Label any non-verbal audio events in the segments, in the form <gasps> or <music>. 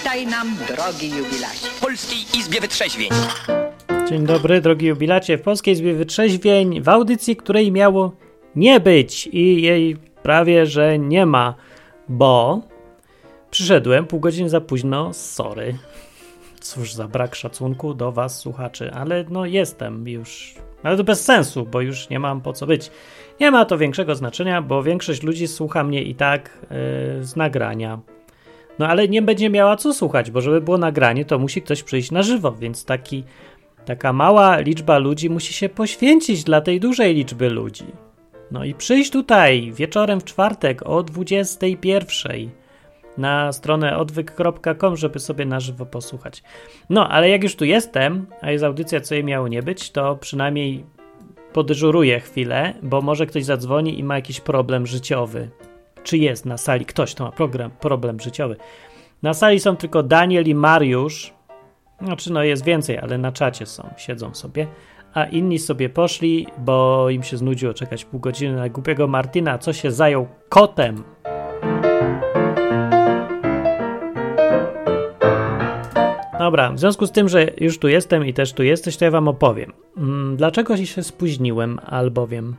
Witaj nam, drogi jubilacie. W Polskiej Izbie Wytrzeźwień. Dzień dobry, drogi jubilacie. W Polskiej Izbie Wytrzeźwień, w audycji, której miało nie być i jej prawie, że nie ma, bo przyszedłem pół godziny za późno, sorry. Cóż za brak szacunku do was, słuchaczy, ale no jestem już. Ale to bez sensu, bo już nie mam po co być. Nie ma to większego znaczenia, bo większość ludzi słucha mnie i tak yy, z nagrania. No ale nie będzie miała co słuchać, bo żeby było nagranie, to musi ktoś przyjść na żywo, więc taki, taka mała liczba ludzi musi się poświęcić dla tej dużej liczby ludzi. No i przyjść tutaj wieczorem w czwartek o 21 na stronę odwyk.com, żeby sobie na żywo posłuchać. No, ale jak już tu jestem, a jest audycja, co jej miało nie być, to przynajmniej podyżuruję chwilę, bo może ktoś zadzwoni i ma jakiś problem życiowy. Czy jest na sali ktoś, kto ma program, problem życiowy? Na sali są tylko Daniel i Mariusz. Znaczy, no jest więcej, ale na czacie są, siedzą sobie. A inni sobie poszli, bo im się znudziło czekać pół godziny na głupiego Martina, co się zajął kotem. Dobra, w związku z tym, że już tu jestem i też tu jesteś, to ja wam opowiem. Mm, Dlaczego się spóźniłem, albowiem.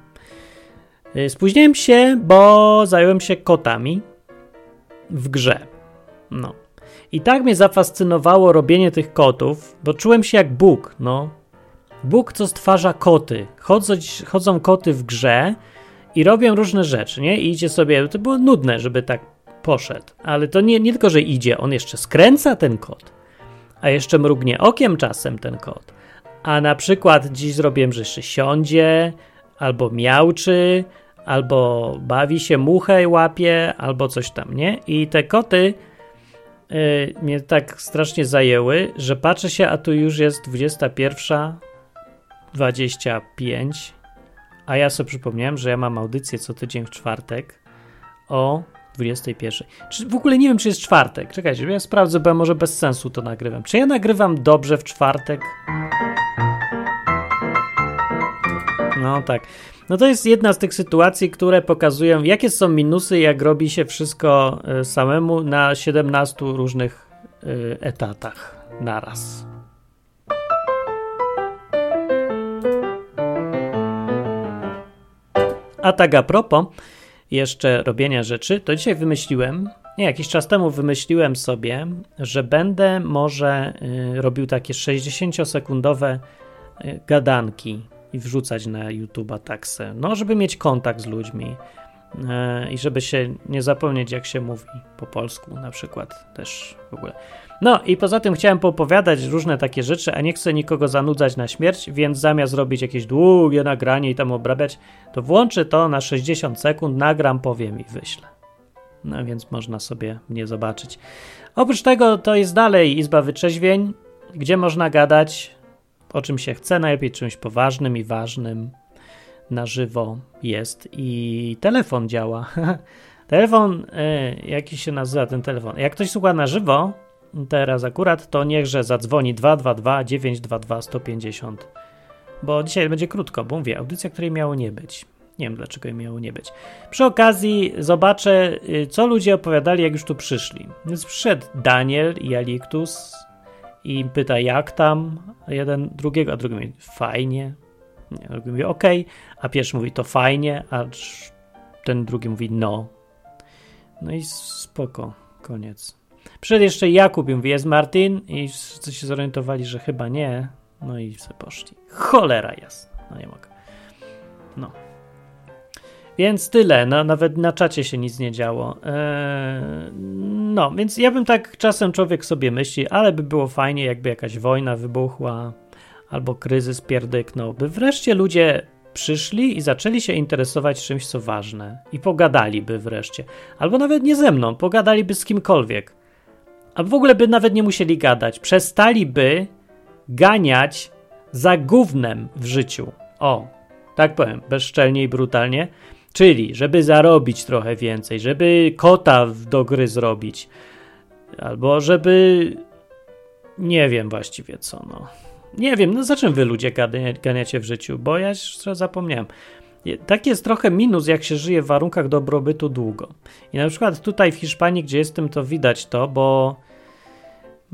Y, Spóźniłem się, bo zająłem się kotami w grze. No. I tak mnie zafascynowało robienie tych kotów, bo czułem się jak Bóg, no. Bóg, co stwarza koty. Chodzą, chodzą koty w grze i robią różne rzeczy, nie? I idzie sobie, to było nudne, żeby tak poszedł. Ale to nie, nie tylko, że idzie, on jeszcze skręca ten kot. A jeszcze mrugnie okiem czasem ten kot. A na przykład dziś zrobiłem, że jeszcze siądzie, albo miauczy, albo bawi się muchę łapie, albo coś tam, nie? I te koty y, mnie tak strasznie zajęły, że patrzę się, a tu już jest 21.25, a ja sobie przypomniałem, że ja mam audycję co tydzień w czwartek o 21. Czy w ogóle nie wiem, czy jest czwartek. Czekajcie, ja sprawdzę, bo ja może bez sensu to nagrywam. Czy ja nagrywam dobrze w czwartek? No tak. No to jest jedna z tych sytuacji, które pokazują, jakie są minusy, jak robi się wszystko y, samemu na 17 różnych y, etatach naraz. A tak a propos jeszcze robienia rzeczy, to dzisiaj wymyśliłem, nie, jakiś czas temu wymyśliłem sobie, że będę może y, robił takie 60-sekundowe y, gadanki i wrzucać na YouTube'a taksę. No, żeby mieć kontakt z ludźmi e, i żeby się nie zapomnieć, jak się mówi po polsku, na przykład też w ogóle. No i poza tym chciałem poopowiadać różne takie rzeczy, a nie chcę nikogo zanudzać na śmierć, więc zamiast robić jakieś długie nagranie i tam obrabiać, to włączę to na 60 sekund, nagram, powiem i wyślę. No więc można sobie mnie zobaczyć. Oprócz tego to jest dalej Izba Wytrzeźwień, gdzie można gadać o czym się chce, najlepiej czymś poważnym i ważnym na żywo jest i telefon działa. <laughs> telefon, y, jaki się nazywa ten telefon? Jak ktoś słucha na żywo, teraz akurat, to niechże zadzwoni 222 922 150, bo dzisiaj będzie krótko, bo mówię, audycja, której miało nie być. Nie wiem, dlaczego jej miało nie być. Przy okazji zobaczę, y, co ludzie opowiadali, jak już tu przyszli. Więc przyszedł Daniel i Aliktus i pyta, jak tam, jeden drugiego, a drugi mówi, fajnie. Nie, drugi mówi, ok, a pierwszy mówi, to fajnie, a ten drugi mówi, no. No i spoko, koniec. Przyszedł jeszcze Jakub i mówi, jest Martin? I wszyscy się zorientowali, że chyba nie. No i sobie poszli. Cholera jasna. No nie mogę. No. Więc tyle, no, nawet na czacie się nic nie działo. Eee, no, więc ja bym tak czasem człowiek sobie myśli, ale by było fajnie, jakby jakaś wojna wybuchła albo kryzys pierdyknął, by wreszcie ludzie przyszli i zaczęli się interesować czymś, co ważne i pogadaliby wreszcie. Albo nawet nie ze mną, pogadaliby z kimkolwiek. Albo w ogóle by nawet nie musieli gadać. Przestaliby ganiać za gównem w życiu. O, tak powiem, bezczelnie i brutalnie. Czyli, żeby zarobić trochę więcej, żeby kota do gry zrobić, albo żeby. Nie wiem właściwie co, no. Nie wiem, no za czym wy ludzie ganiacie w życiu, bo ja już zapomniałem. Tak jest trochę minus, jak się żyje w warunkach dobrobytu długo. I na przykład tutaj w Hiszpanii, gdzie jestem, to widać to, bo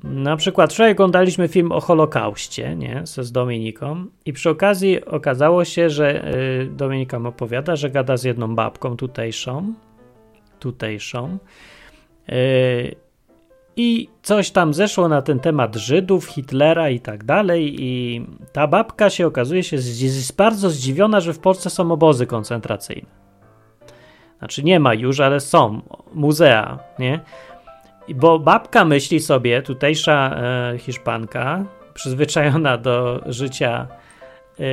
Na przykład wczoraj oglądaliśmy film o Holokauście, nie, z Dominiką i przy okazji okazało się, że y, Dominika opowiada, że gada z jedną babką tutejszą, tutejszą y, i coś tam zeszło na ten temat Żydów, Hitlera i tak dalej i ta babka się okazuje się bardzo zdziwiona, że w Polsce są obozy koncentracyjne. Znaczy nie ma już, ale są muzea, nie? Bo babka myśli sobie, tutejsza e, Hiszpanka, przyzwyczajona do życia e,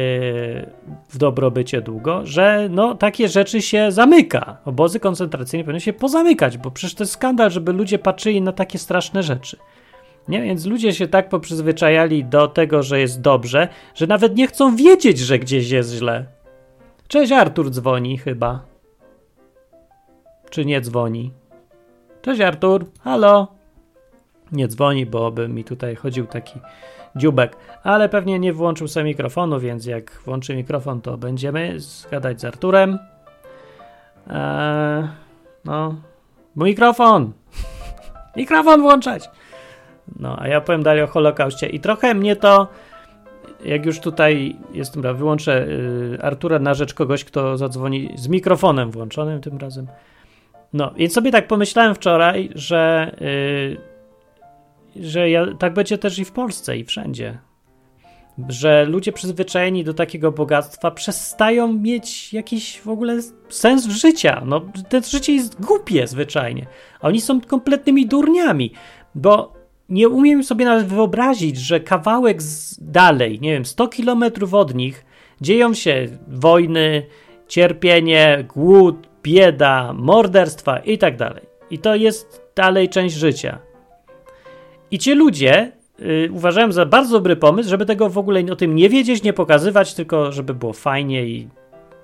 w dobrobycie długo, że no, takie rzeczy się zamyka. Obozy koncentracyjne powinny się pozamykać, bo przecież to jest skandal, żeby ludzie patrzyli na takie straszne rzeczy. Nie? Więc ludzie się tak poprzyzwyczajali do tego, że jest dobrze, że nawet nie chcą wiedzieć, że gdzieś jest źle. Cześć, Artur dzwoni chyba. Czy nie dzwoni? Cześć Artur, halo. Nie dzwoni, bo by mi tutaj chodził taki dziubek, ale pewnie nie włączył sobie mikrofonu, więc jak włączy mikrofon, to będziemy zgadać z Arturem. Eee, no, mikrofon! <laughs> mikrofon włączać! No, a ja powiem dalej o Holokauście i trochę mnie to, jak już tutaj jestem, wyłączę y, Artura na rzecz kogoś, kto zadzwoni z mikrofonem włączonym tym razem. No, więc sobie tak pomyślałem wczoraj, że, yy, że ja, tak będzie też i w Polsce, i wszędzie. Że ludzie przyzwyczajeni do takiego bogactwa przestają mieć jakiś w ogóle sens w życia. No, to życie jest głupie zwyczajnie. Oni są kompletnymi durniami, bo nie umiem sobie nawet wyobrazić, że kawałek dalej, nie wiem, 100 kilometrów od nich dzieją się wojny, cierpienie, głód, bieda, morderstwa i tak dalej. I to jest dalej część życia. I ci ludzie yy, za bardzo dobry pomysł, żeby tego w ogóle o tym nie wiedzieć, nie pokazywać, tylko żeby było fajnie i,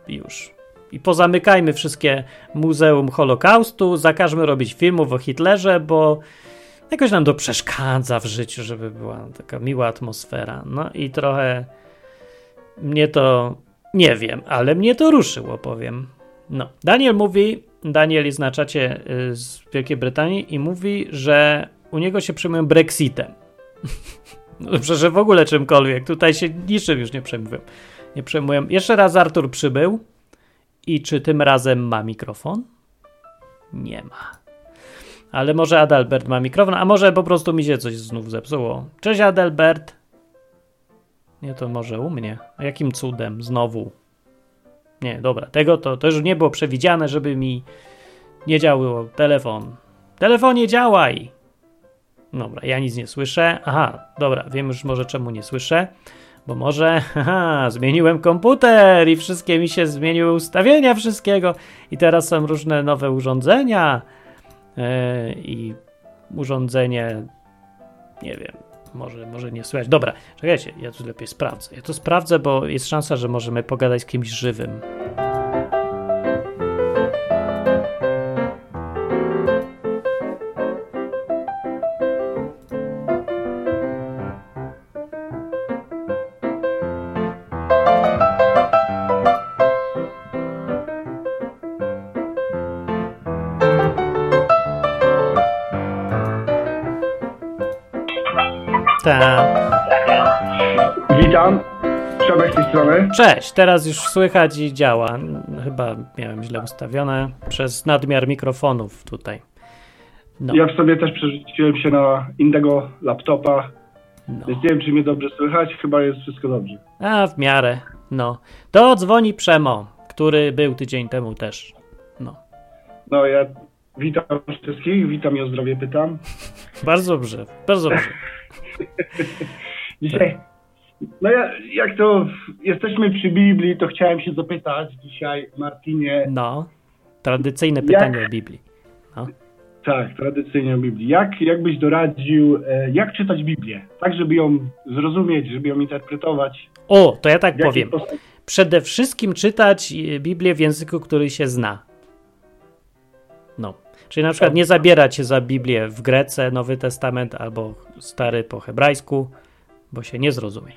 i już. I pozamykajmy wszystkie Muzeum Holokaustu, zakażmy robić filmów o Hitlerze, bo jakoś nam to przeszkadza w życiu, żeby była taka miła atmosfera. No i trochę mnie to nie wiem, ale mnie to ruszyło, powiem. No, Daniel mówi, Daniel jest na czacie y, z Wielkiej Brytanii i mówi, że u niego się przejmują Brexitem. <laughs> no, że w ogóle czymkolwiek. Tutaj się niczym już nie przejmują. Nie przejmują. Jeszcze raz Artur przybył. I czy tym razem ma mikrofon? Nie ma. Ale może Adalbert ma mikrofon, a może po prostu mi się coś znów zepsuło. Cześć Adalbert. Nie, to może u mnie. Jakim cudem znowu? Nie, dobra, tego to, to już nie było przewidziane, żeby mi nie działał telefon. Telefonie działaj! Dobra, ja nic nie słyszę. Aha, dobra, wiem już może czemu nie słyszę. Bo może, <laughs> haha, zmieniłem komputer i wszystkie mi się zmieniły ustawienia wszystkiego i teraz są różne nowe urządzenia yy, i urządzenie, nie wiem, może, może nie słychać. Dobra, czekajcie, ja tu lepiej sprawdzę. Ja to sprawdzę, bo jest szansa, że możemy pogadać z kimś żywym. Cześć, teraz już słychać i działa. Chyba miałem źle ustawione przez nadmiar mikrofonów tutaj. No. Ja w sobie też przerzuciłem się na innego laptopa. No. Więc nie wiem, czy mnie dobrze słychać. Chyba jest wszystko dobrze. A, w miarę. No. To dzwoni Przemo, który był tydzień temu też. No. No, ja witam wszystkich, witam i o zdrowie pytam. <laughs> bardzo dobrze, bardzo dobrze. <laughs> Dzisiaj no ja, jak to jesteśmy przy Biblii, to chciałem się zapytać dzisiaj, Martinie. No, tradycyjne pytanie jak, o Biblii. No. Tak, tradycyjnie o Biblii. Jak, jak byś doradził, e, jak czytać Biblię? Tak, żeby ją zrozumieć, żeby ją interpretować? O, to ja tak powiem. Przede wszystkim czytać e, Biblię w języku, który się zna. No. Czyli na przykład nie zabierać się za Biblię w Grece, Nowy Testament albo Stary po hebrajsku, bo się nie zrozumie.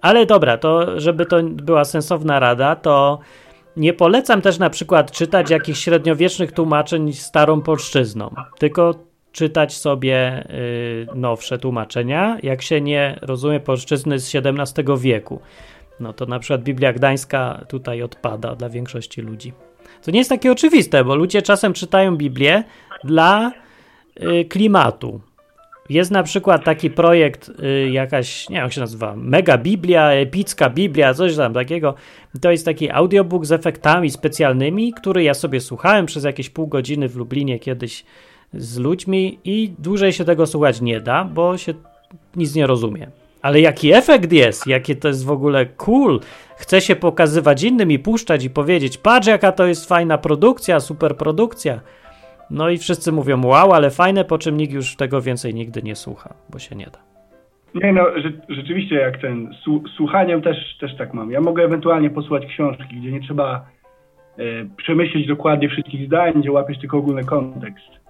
Ale dobra, to żeby to była sensowna rada, to nie polecam też na przykład czytać jakichś średniowiecznych tłumaczeń starą polszczyzną, tylko czytać sobie y, nowsze tłumaczenia, jak się nie rozumie polszczyzny z XVII wieku. No to na przykład Biblia Gdańska tutaj odpada dla większości ludzi. To nie jest takie oczywiste, bo ludzie czasem czytają Biblię dla y, klimatu. Jest na przykład taki projekt, y, jakaś, nie wiem jak się nazywa, Mega Biblia, Epicka Biblia, coś tam takiego. To jest taki audiobook z efektami specjalnymi, który ja sobie słuchałem przez jakieś pół godziny w Lublinie kiedyś z ludźmi i dłużej się tego słuchać nie da, bo się nic nie rozumie. Ale jaki efekt jest, jakie to jest w ogóle cool. Chce się pokazywać innym i puszczać i powiedzieć, patrz jaka to jest fajna produkcja, super produkcja. No i wszyscy mówią, wow, ale fajne, po czym nikt już tego więcej nigdy nie słucha, bo się nie da. Nie no, rze rzeczywiście jak ten, słuchaniem też, też tak mam. Ja mogę ewentualnie posłuchać książki, gdzie nie trzeba e, przemyśleć dokładnie wszystkich zdań, gdzie łapiesz tylko ogólny kontekst.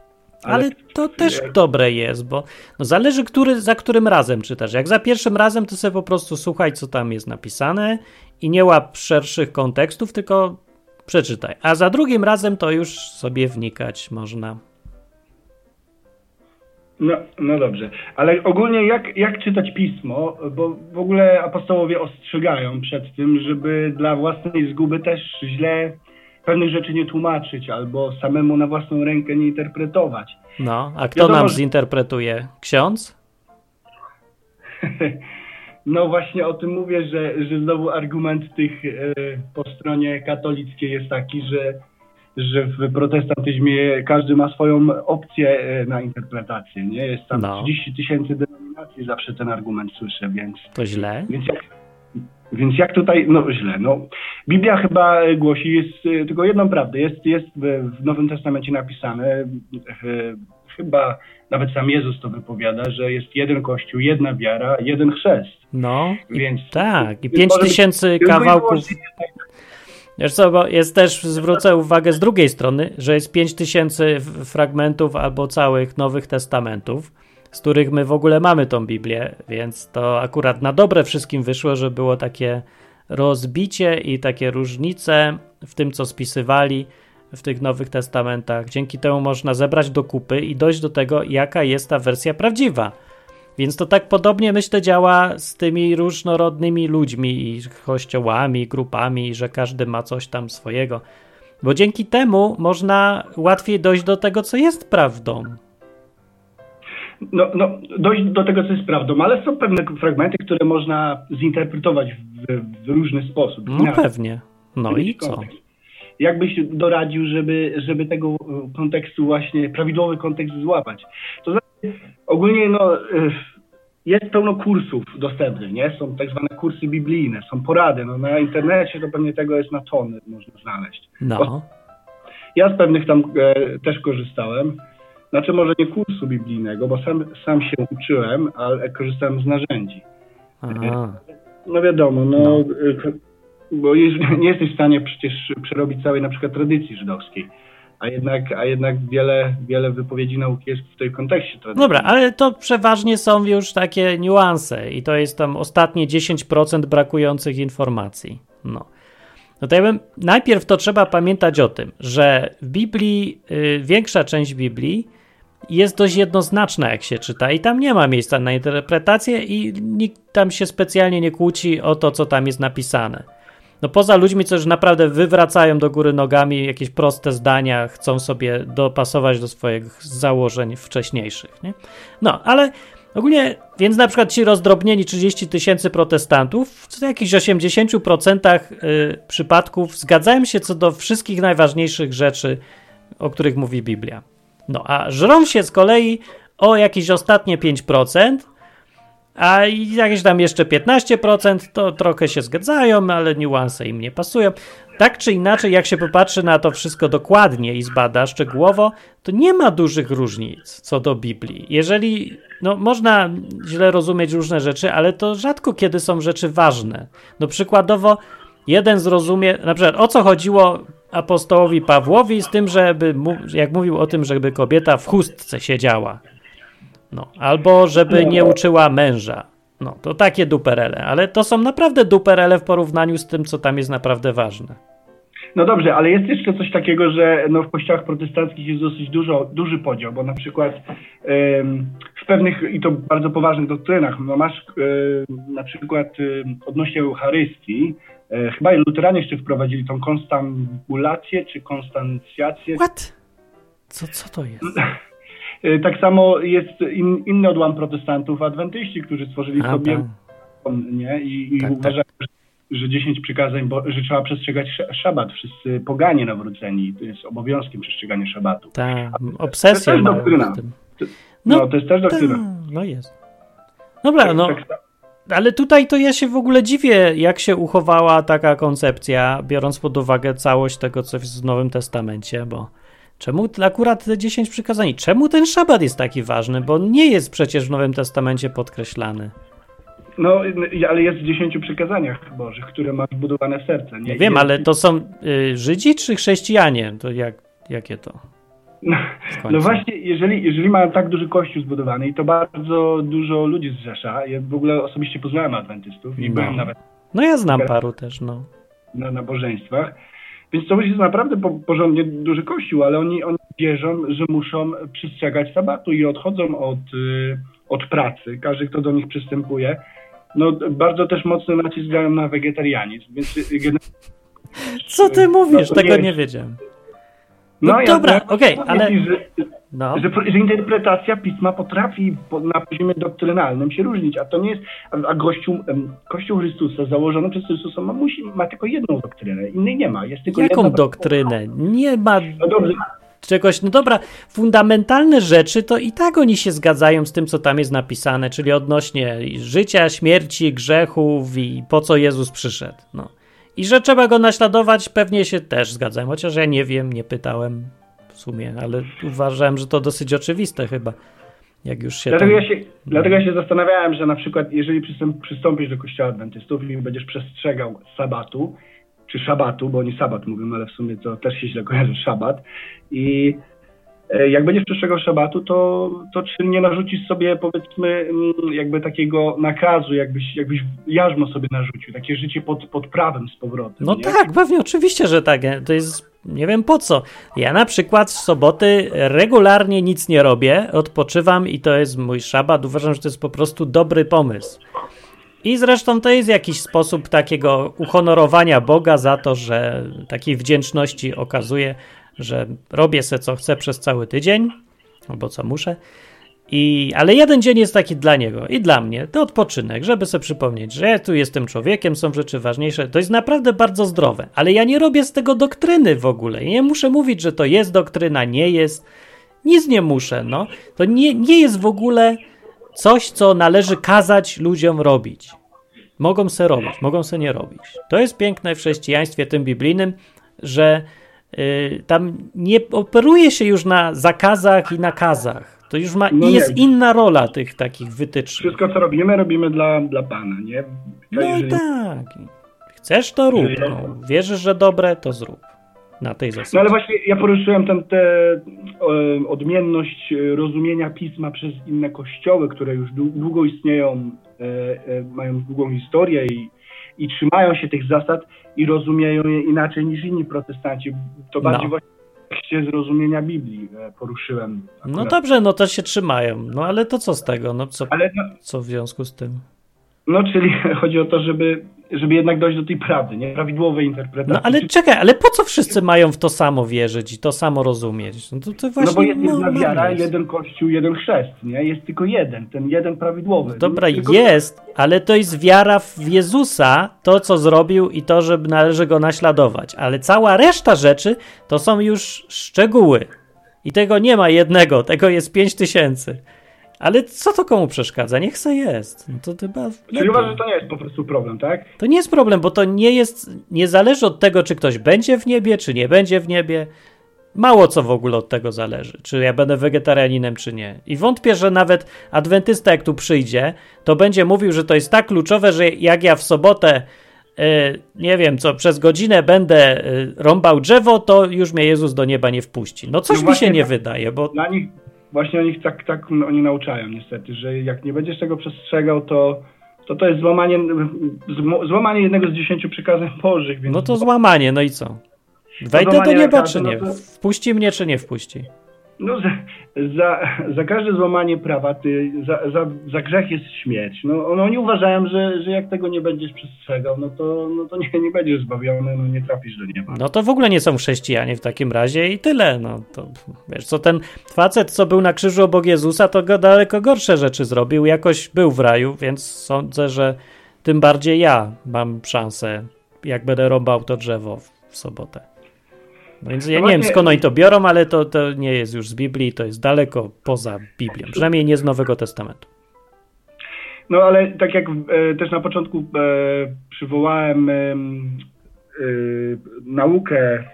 Ale, ale to też dobre jest, bo no zależy, który, za którym razem czytasz. Jak za pierwszym razem, to sobie po prostu słuchaj, co tam jest napisane i nie łap szerszych kontekstów, tylko przeczytaj. A za drugim razem to już sobie wnikać można. No, no dobrze, ale ogólnie jak, jak czytać pismo, bo w ogóle apostołowie ostrzegają przed tym, żeby dla własnej zguby też źle pewnych rzeczy nie tłumaczyć albo samemu na własną rękę nie interpretować. No, a kto Wiadomo, nam zinterpretuje? Ksiądz? <laughs> No właśnie o tym mówię, że, że znowu argument tych e, po stronie katolickiej jest taki, że, że w protestantyzmie każdy ma swoją opcję e, na interpretację. Nie jest tam no. 30 tysięcy denominacji, zawsze ten argument słyszę, więc. To źle. Więc jak, więc jak tutaj, no źle, no. Biblia chyba głosi, jest e, tylko jedną prawdę. Jest, jest w Nowym Testamencie napisane, chyba nawet sam Jezus to wypowiada, że jest jeden Kościół, jedna wiara, jeden chrzest. No, więc i, tak, i pięć tysięcy kawałków. Wiesz co, bo jest też, zwrócę uwagę z drugiej strony, że jest pięć tysięcy fragmentów albo całych Nowych Testamentów, z których my w ogóle mamy tą Biblię, więc to akurat na dobre wszystkim wyszło, że było takie rozbicie i takie różnice w tym, co spisywali w tych Nowych Testamentach. Dzięki temu można zebrać do kupy i dojść do tego, jaka jest ta wersja prawdziwa. Więc to tak podobnie myślę działa z tymi różnorodnymi ludźmi i kościołami, grupami, że każdy ma coś tam swojego. Bo dzięki temu można łatwiej dojść do tego, co jest prawdą. No, no, dojść do tego, co jest prawdą, ale są pewne fragmenty, które można zinterpretować w, w różny sposób. No pewnie. No i co? Jakbyś doradził, żeby, żeby tego kontekstu właśnie, prawidłowy kontekst złapać? To znaczy, ogólnie no, jest pełno kursów dostępnych, nie? Są tak zwane kursy biblijne, są porady, no na internecie to pewnie tego jest na tony, można znaleźć. No. Ja z pewnych tam e, też korzystałem. Znaczy może nie kursu biblijnego, bo sam, sam się uczyłem, ale korzystałem z narzędzi. Aha. No wiadomo, no, no bo <laughs> nie jesteś w stanie przecież przerobić całej na przykład tradycji żydowskiej. A jednak, a jednak wiele, wiele wypowiedzi nauki jest w tej kontekście. Dobra, ale to przeważnie są już takie niuanse i to jest tam ostatnie 10% brakujących informacji. No. No to ja bym, najpierw to trzeba pamiętać o tym, że w Biblii, yy, większa część Biblii jest dość jednoznaczna, jak się czyta, i tam nie ma miejsca na interpretację, i nikt tam się specjalnie nie kłóci o to, co tam jest napisane. No poza ludźmi, co już naprawdę wywracają do góry nogami jakieś proste zdania, chcą sobie dopasować do swoich założeń wcześniejszych, nie? No, ale ogólnie, więc na przykład ci rozdrobnieni 30 tysięcy protestantów w jakichś 80% y, przypadków zgadzają się co do wszystkich najważniejszych rzeczy, o których mówi Biblia. No, a żrą się z kolei o jakieś ostatnie 5%, a jakieś tam jeszcze 15% to trochę się zgadzają, ale niuanse im nie pasują. Tak czy inaczej, jak się popatrzy na to wszystko dokładnie i zbada szczegółowo, to nie ma dużych różnic co do Biblii. Jeżeli, no można źle rozumieć różne rzeczy, ale to rzadko kiedy są rzeczy ważne. No przykładowo, jeden zrozumie, na przykład o co chodziło apostołowi Pawłowi z tym, żeby, jak mówił o tym, żeby kobieta w chustce siedziała. No, albo żeby nie uczyła męża. No, to takie duperele, ale to są naprawdę duperele w porównaniu z tym, co tam jest naprawdę ważne. No dobrze, ale jest jeszcze coś takiego, że no w kościołach protestanckich jest dosyć dużo, duży podział, bo na przykład ym, w pewnych, i to bardzo poważnych doktrynach, no masz y, na przykład y, odnośnie Eucharystii, y, chyba luteranie jeszcze wprowadzili tą konstantulację, czy konstancjację. What? Co, co to jest? <laughs> Y, tak samo jest in, inny odłam protestantów, adwentyści, którzy stworzyli A, sobie tak. nie? i, i Tak, tak. uważają, że 10 przykazań, bo, że trzeba przestrzegać sz- szabat. Wszyscy poganie nawróceni, to jest obowiązkiem przestrzeganie szabatu. Ta obsesja to jest tym. No, No, to jest też doktryna. No jest. Dobra, no, Tak, tak. ale tutaj to ja się w ogóle dziwię, jak się uchowała taka koncepcja, biorąc pod uwagę całość tego, co jest w Nowym Testamencie, bo czemu akurat te 10 przykazań? Czemu ten szabat jest taki ważny? Bo nie jest przecież w Nowym Testamencie podkreślany. No, ale jest w 10 przykazaniach Bożych, które masz budowane w serce. Nie? Nie wiem, ale to są y, Żydzi czy chrześcijanie? To jak, jakie to? No, no właśnie, jeżeli, jeżeli mają tak duży kościół zbudowany i to bardzo dużo ludzi zrzesza, ja w ogóle osobiście poznałem adwentystów i No. byłem nawet No ja znam paru też, no. na nabożeństwach, więc to jest naprawdę po, porządnie duży kościół, ale oni, oni wierzą, że muszą przestrzegać sabatu i odchodzą od, y, od pracy. Każdy, kto do nich przystępuje, no bardzo też mocny nacisk dają na wegetarianizm, więc y, generalnie Co ty mówisz? to Tego jest- nie wiedziałem. No ja- dobra, ja- okej, ale- Że, No. że, że interpretacja pisma potrafi po, na poziomie doktrynalnym się różnić, a to nie jest, a, Kościół, Kościół Chrystusa założony przez Chrystusa ma, musi, ma tylko jedną doktrynę, innej nie ma. Jest tylko Jaką jedna doktrynę? Nie ma No dobrze, czegoś, no dobra, fundamentalne rzeczy to i tak oni się zgadzają z tym, co tam jest napisane, czyli odnośnie życia, śmierci, grzechów i po co Jezus przyszedł. No. I że trzeba go naśladować, pewnie się też zgadzają, chociaż ja nie wiem, nie pytałem w sumie, ale uważałem, że to dosyć oczywiste chyba, jak już się tam... dlatego, ja się, dlatego ja się zastanawiałem, że na przykład jeżeli przystąp, przystąpisz do Kościoła Adwentystów i będziesz przestrzegał sabatu, czy szabatu, bo oni sabat mówią, ale w sumie to też się źle kojarzy szabat i jak będziesz przestrzegał szabatu, to, to czy nie narzucisz sobie powiedzmy mm, jakby takiego nakazu, jakbyś, jakbyś jarzmo sobie narzucił, takie życie pod, pod prawem z powrotem. No nie? tak, pewnie, oczywiście, że tak. To jest, nie wiem po co. Ja na przykład w soboty regularnie nic nie robię, odpoczywam i to jest mój szabat. Uważam, że to jest po prostu dobry pomysł. I zresztą to jest jakiś sposób takiego uhonorowania Boga za to, że takiej wdzięczności okazuje, że robię se co chcę przez cały tydzień, albo co muszę. I, ale jeden dzień jest taki dla niego i dla mnie. To odpoczynek, żeby sobie przypomnieć, że ja tu jestem człowiekiem, są rzeczy ważniejsze. To jest naprawdę bardzo zdrowe, ale ja nie robię z tego doktryny w ogóle. Nie muszę mówić, że to jest doktryna, nie jest. Nic nie muszę, no. To nie, nie jest w ogóle coś, co należy kazać ludziom robić. Mogą se robić, mogą se nie robić. To jest piękne w chrześcijaństwie tym biblijnym, że tam nie operuje się już na zakazach i nakazach. To już ma, No nie. jest inna rola tych takich wytycznych. Wszystko co robimy, robimy dla, dla Pana, nie? No i Jeżeli- tak. Chcesz, to rób. No. Wierzysz, że dobre, to zrób. Na tej No zasadzie. ale właśnie ja poruszyłem tę tę, odmienność e, rozumienia pisma przez inne kościoły, które już dłu- długo istnieją, e, e, mają długą historię i, i trzymają się tych zasad i rozumieją je inaczej niż inni protestanci. To bardziej No. właśnie w tekście zrozumienia Biblii e, poruszyłem. No akurat. dobrze, no to się trzymają. No ale to co z tego? No co, Ale no, co w związku z tym? no czyli <laughs> chodzi o to, żeby, żeby jednak dojść do tej prawdy, nie? Prawidłowej interpretacji. No ale czekaj, ale po co wszyscy mają w to samo wierzyć i to samo rozumieć? No to, to właśnie No bo jest no, jedna wiara, jest. jeden kościół, jeden chrzest, nie? Jest tylko jeden, ten jeden prawidłowy. Dobra, Tylko- jest, ale to jest wiara w Jezusa, to co zrobił i to, że należy go naśladować. Ale cała reszta rzeczy to są już szczegóły. I tego nie ma jednego, tego jest pięć tysięcy. Ale co to komu przeszkadza? Niech se jest. No to chyba Czyli uważasz, że to nie jest po prostu problem, tak? To nie jest problem, bo to nie jest, nie zależy od tego, czy ktoś będzie w niebie, czy nie będzie w niebie. Mało co w ogóle od tego zależy, czy ja będę wegetarianinem, czy nie. I wątpię, że nawet adwentysta, jak tu przyjdzie, to będzie mówił, że to jest tak kluczowe, że jak ja w sobotę, e, nie wiem co, przez godzinę będę e, rąbał drzewo, to już mnie Jezus do nieba nie wpuści. No coś No mi się nie tak. wydaje, bo Dla nich, właśnie o nich tak, tak oni nauczają niestety, że jak nie będziesz tego przestrzegał, to to, to jest złamanie, złamanie jednego z dziesięciu przykazań Bożych. Więc no to złamanie, no i co? Wejdę do nieba, czy no nie? to- Wpuści mnie, czy nie wpuści? No za, za, za każde złamanie prawa, ty, za, za, za grzech jest śmierć. No, oni uważają, że, że jak tego nie będziesz przestrzegał, no to, no to nie, nie będziesz zbawiony, no nie trafisz do nieba. No to w ogóle nie są chrześcijanie w takim razie i tyle. No to wiesz, co ten facet, co był na krzyżu obok Jezusa, to go daleko gorsze rzeczy zrobił. Jakoś był w raju, więc sądzę, że tym bardziej ja mam szansę, jak będę rąbał to drzewo w sobotę. No więc ja No nie wiem skąd oni to biorą, ale to, to nie jest już z Biblii, to jest daleko poza Biblią. Przynajmniej nie z Nowego Testamentu. No ale tak jak e, też na początku e, przywołałem e, naukę e,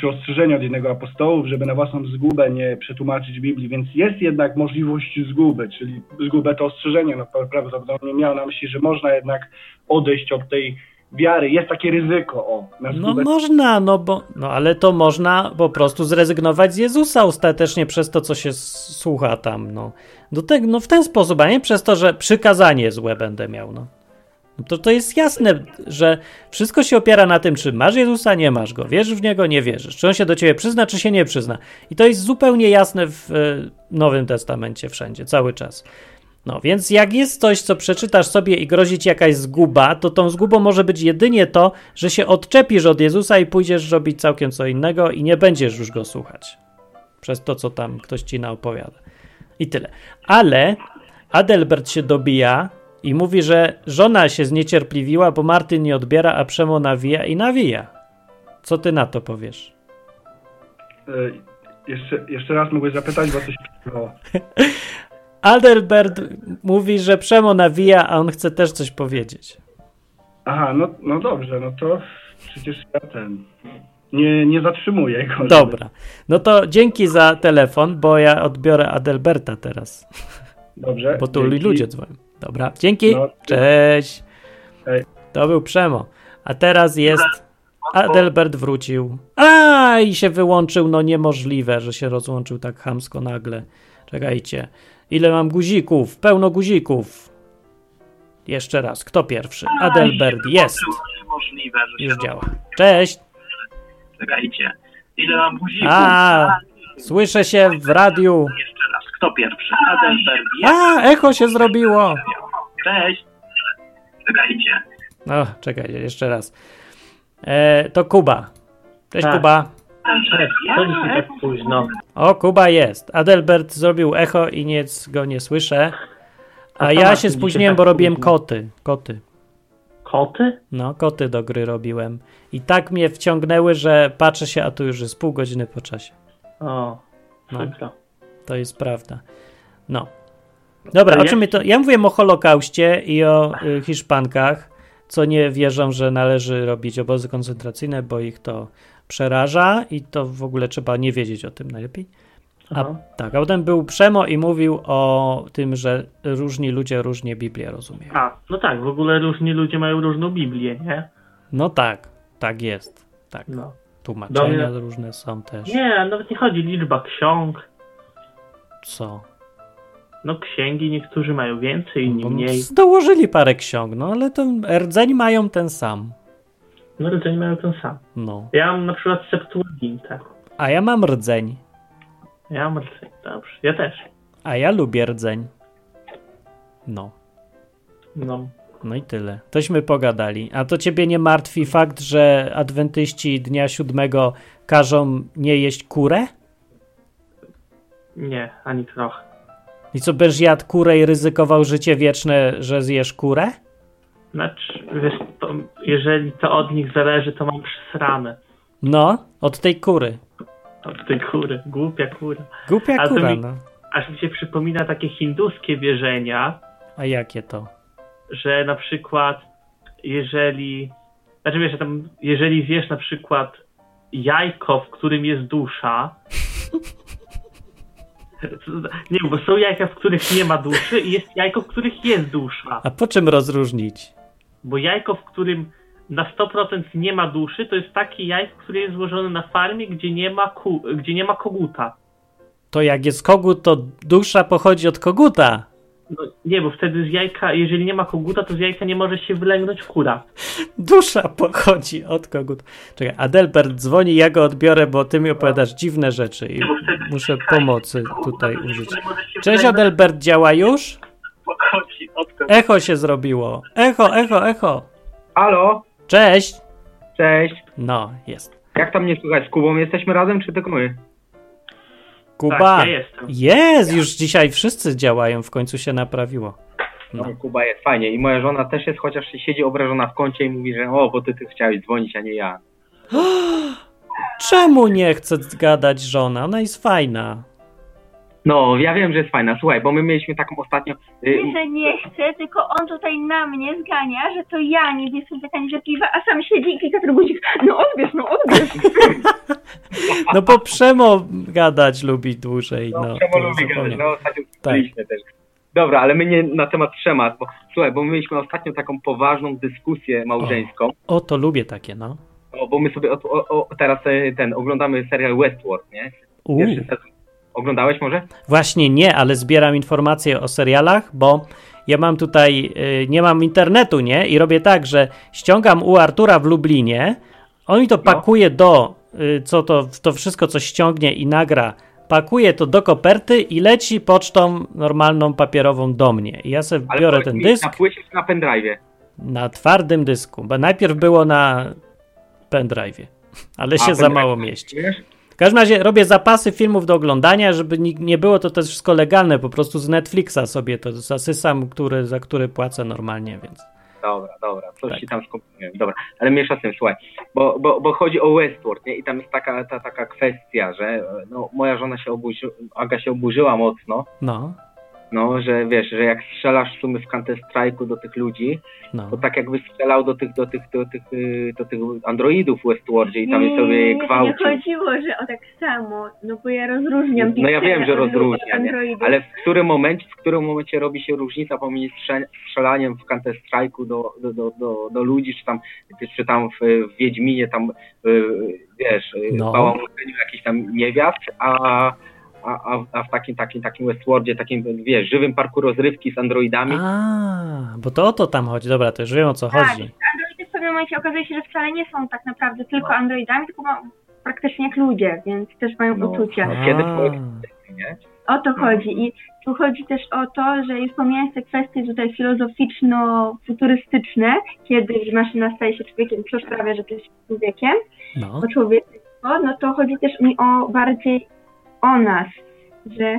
czy ostrzeżenie od jednego apostołów, żeby na własną zgubę nie przetłumaczyć Biblii, więc jest jednak możliwość zguby, czyli zgubę to ostrzeżenie. No, pra- prawdopodobnie miał na myśli, że można jednak odejść od tej wiary. Jest takie ryzyko o, No można, no bo, no ale to można po prostu zrezygnować z Jezusa ostatecznie przez to, co się słucha tam, no. Do tego, no w ten sposób, a nie przez to, że przykazanie złe będę miał, no. No To, to jest jasne, że wszystko się opiera na tym, czy masz Jezusa, nie masz go, wierzysz w niego, nie wierzysz, czy on się do ciebie przyzna, czy się nie przyzna. I to jest zupełnie jasne w e, Nowym Testamencie wszędzie, cały czas. No więc jak jest coś, co przeczytasz sobie i grozi ci jakaś zguba, to tą zgubą może być jedynie to, że się odczepisz od Jezusa i pójdziesz robić całkiem co innego i nie będziesz już go słuchać. Przez to, co tam ktoś ci naopowiada. I tyle. Ale Adelbert się dobija i mówi, że żona się zniecierpliwiła, bo Martyn nie odbiera, a Przemo nawija i nawija. Co ty na to powiesz? E, jeszcze, jeszcze raz mogłeś zapytać, bo coś było. <laughs> Adelbert mówi, że Przemo nawija, a on chce też coś powiedzieć. Aha, no, no dobrze, no to przecież ja ten nie, nie zatrzymuję go. Dobra. No to dzięki za telefon, bo ja odbiorę Adelberta teraz, Dobrze. bo tu dzięki. ludzie dzwonią. Dobra, dzięki. No, Cześć. Hej. To był Przemo. A teraz jest Adelbert wrócił. A i się wyłączył. No niemożliwe, że się rozłączył tak chamsko nagle. Czekajcie. Ile mam guzików? Pełno guzików. Jeszcze raz. Kto pierwszy? Adelbert jest. Już działa. Cześć. Czekajcie. Ile mam guzików? A, słyszę się w radiu. Jeszcze raz. Kto pierwszy? Adelbert jest. A, echo się zrobiło. Cześć. Czekajcie. No, czekajcie, jeszcze raz. E, to Kuba. Cześć Tak. Kuba. Dzisiaj tak późno? O, Kuba jest. Adelbert zrobił echo i nic go nie słyszę. A, ja się spóźniłem, tak bo robiłem koty. Koty. Koty? No, koty do gry robiłem. I tak mnie wciągnęły, że patrzę się, a tu już jest pół godziny po czasie. O, No. To jest prawda. No. Dobra, o ja- czym my to. Ja mówiłem o Holokauście i o y, Hiszpankach, co nie wierzą, że należy robić obozy koncentracyjne, bo ich to przeraża i to w ogóle trzeba nie wiedzieć o tym najlepiej. A Aha. tak, a potem był Przemo i mówił o tym, że różni ludzie różnie Biblię rozumieją. A, no tak, w ogóle różni ludzie mają różną Biblię, nie? No tak, tak jest. Tak. No. Tłumaczenia różne są też. Nie, nawet nie chodzi liczba ksiąg. Co? No księgi niektórzy mają więcej, inni Bo mniej. dołożyli parę ksiąg, no ale to rdzeń mają ten sam. No rdzeń mają ten sam. No. Ja mam na przykład Septuagintę. A ja mam rdzeń. Ja mam rdzeń, dobrze. Ja też. A ja lubię rdzeń. No. No. No i tyle. Tośmy pogadali. A to ciebie nie martwi fakt, że adwentyści dnia siódmego każą nie jeść kurę? Nie, ani trochę. I co, będziesz jadł kurę i ryzykował życie wieczne, że zjesz kurę? Znaczy, wiesz, to, jeżeli to od nich zależy, to mam przesrane. No, od tej kury. Od tej kury. Głupia kura. Głupia A kura, mi- no. Aż mi się przypomina takie hinduskie wierzenia, A jakie to? że na przykład jeżeli, znaczy wiesz, że tam, jeżeli zjesz na przykład jajko, w którym jest dusza, <laughs> nie, bo są jajka, w których nie ma duszy i jest jajko, w których jest dusza. A po czym rozróżnić? Bo jajko, w którym na 100% nie ma duszy, to jest takie jajko, które jest złożone na farmie, gdzie nie ma, ku, gdzie nie ma koguta. To jak jest kogut, to dusza pochodzi od koguta. No, nie, bo wtedy z jajka, jeżeli nie ma koguta, to z jajka nie może się wylęgnąć kura. Dusza pochodzi od kogut. Czekaj, Adelbert dzwoni, ja go odbiorę, bo ty mi opowiadasz dziwne rzeczy i muszę pomocy tutaj użyć. Cześć Adelbert, działa już? Echo się zrobiło. Echo, echo, echo. Halo, Cześć. cześć. No, jest. Jak tam nie słychać? Z Kubą jesteśmy razem, czy tylko my? Kuba. Tak, ja jestem. Jest, już dzisiaj wszyscy działają, w końcu się naprawiło. No. No. Kuba jest fajnie i moja żona też jest, chociaż siedzi obrażona w kącie i mówi, że o, bo ty, ty chciałeś dzwonić, a nie ja. <gasps> Czemu nie chce gadać żona? Ona jest fajna. No, ja wiem, że jest fajna. Słuchaj, bo my mieliśmy taką ostatnio... Y, Nie, że nie chce, tylko on tutaj na mnie zgania, że to ja nie jestem taka niecierpliwa, a sam siedzi i klika ten guzik. No odbierz, no odbierz. <laughs> No bo Przemo gadać lubi dłużej. No, no, Przemo lubi gadać, no ostatnio słyszeliśmy też. Dobra, ale my nie na temat schemat, bo słuchaj, bo my mieliśmy ostatnio taką poważną dyskusję małżeńską, O, to lubię takie, no. o, bo my sobie o, o, o, teraz e, ten, oglądamy serial Westworld, nie? Uuu. Pierwszy sezon. Oglądałeś może? Właśnie nie, ale zbieram informacje o serialach, bo ja mam tutaj, y, nie mam internetu, nie? I robię tak, że ściągam u Artura w Lublinie, on mi to pakuje do, y, co to, to wszystko, co ściągnie i nagra, pakuje to do koperty i leci pocztą normalną, papierową do mnie. I ja sobie Ale biorę ten mi, dysk Na płycie czy na pendrive'ie? na twardym dysku, bo najpierw było na pendrive'ie, ale się za pendrive- mało mieści. Wiesz? W każdym razie robię zapasy filmów do oglądania, żeby ni- nie było to też wszystko legalne, po prostu z Netflixa sobie to zasysam, który, za który płacę normalnie, więc. Dobra, dobra, coś Tak. ci tam skombinujemy. Dobra, ale mniejsza z tym, słuchaj, bo, bo, bo chodzi o Westworld, nie? I tam jest taka, ta, taka kwestia, że e, no, moja żona się oburzyła, Aga się oburzyła mocno, No, no, że wiesz, że jak strzelasz w sumie w Counter Strike'u do tych ludzi, no. to tak jakby strzelał do tych, do tych, do tych, y, do tych androidów w Westworldzie i tam je sobie to nie chodziło, że o tak samo, no bo ja rozróżniam. No ja wiem, że piksele od rozróżnia, nie? androidów. Ale w którym momencie, w którym momencie robi się różnica pomiędzy strze- strzelaniem w Counter Strike'u do, do, do, do, do ludzi, czy tam, czy tam w, w Wiedźminie tam, y, wiesz, y, No. bałamuceniu jakichś tam niewiast, a, a, a, a w takim, takim, takim Westworldzie, takim, wiesz, żywym parku rozrywki z androidami, A, bo to o to tam chodzi. Dobra, to już wiem o co Tak, chodzi. androidy w pewnym momencie okazuje się, że wcale nie są tak naprawdę tylko androidami, tylko ma, praktycznie jak ludzie, więc też mają No. uczucia. No. Kiedy A, człowiek- nie? O to chodzi. I tu chodzi też o to, że już pomijając te kwestie tutaj filozoficzno-futurystyczne, kiedy maszyna staje się człowiekiem, co sprawia, że to jest człowiekiem, no. o człowieczeństwo, no to chodzi też mi o bardziej o nas, że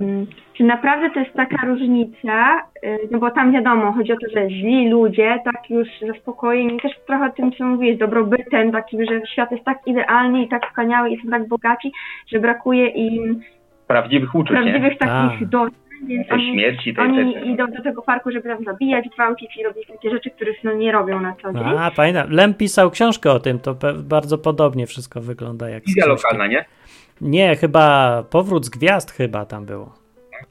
mm, czy naprawdę to jest taka różnica, y, no bo tam wiadomo, chodzi o to, że źli ludzie, tak już zaspokojeni, też trochę o tym, co mówiłeś, dobrobytem takim, że świat jest tak idealny i tak wspaniały i są tak bogaci, że brakuje im prawdziwych uczuć, nie? prawdziwych takich Tak. doznań, więc Tej oni, śmierci, tej, oni tej, tej, idą do tego parku, żeby tam zabijać, gwałcić i robić takie rzeczy, których no nie robią na co dzień. A, pamiętam. Lem pisał książkę o tym, to pe- bardzo podobnie wszystko wygląda jak Wizja lokalna, nie? Nie, chyba Powrót z Gwiazd chyba tam było.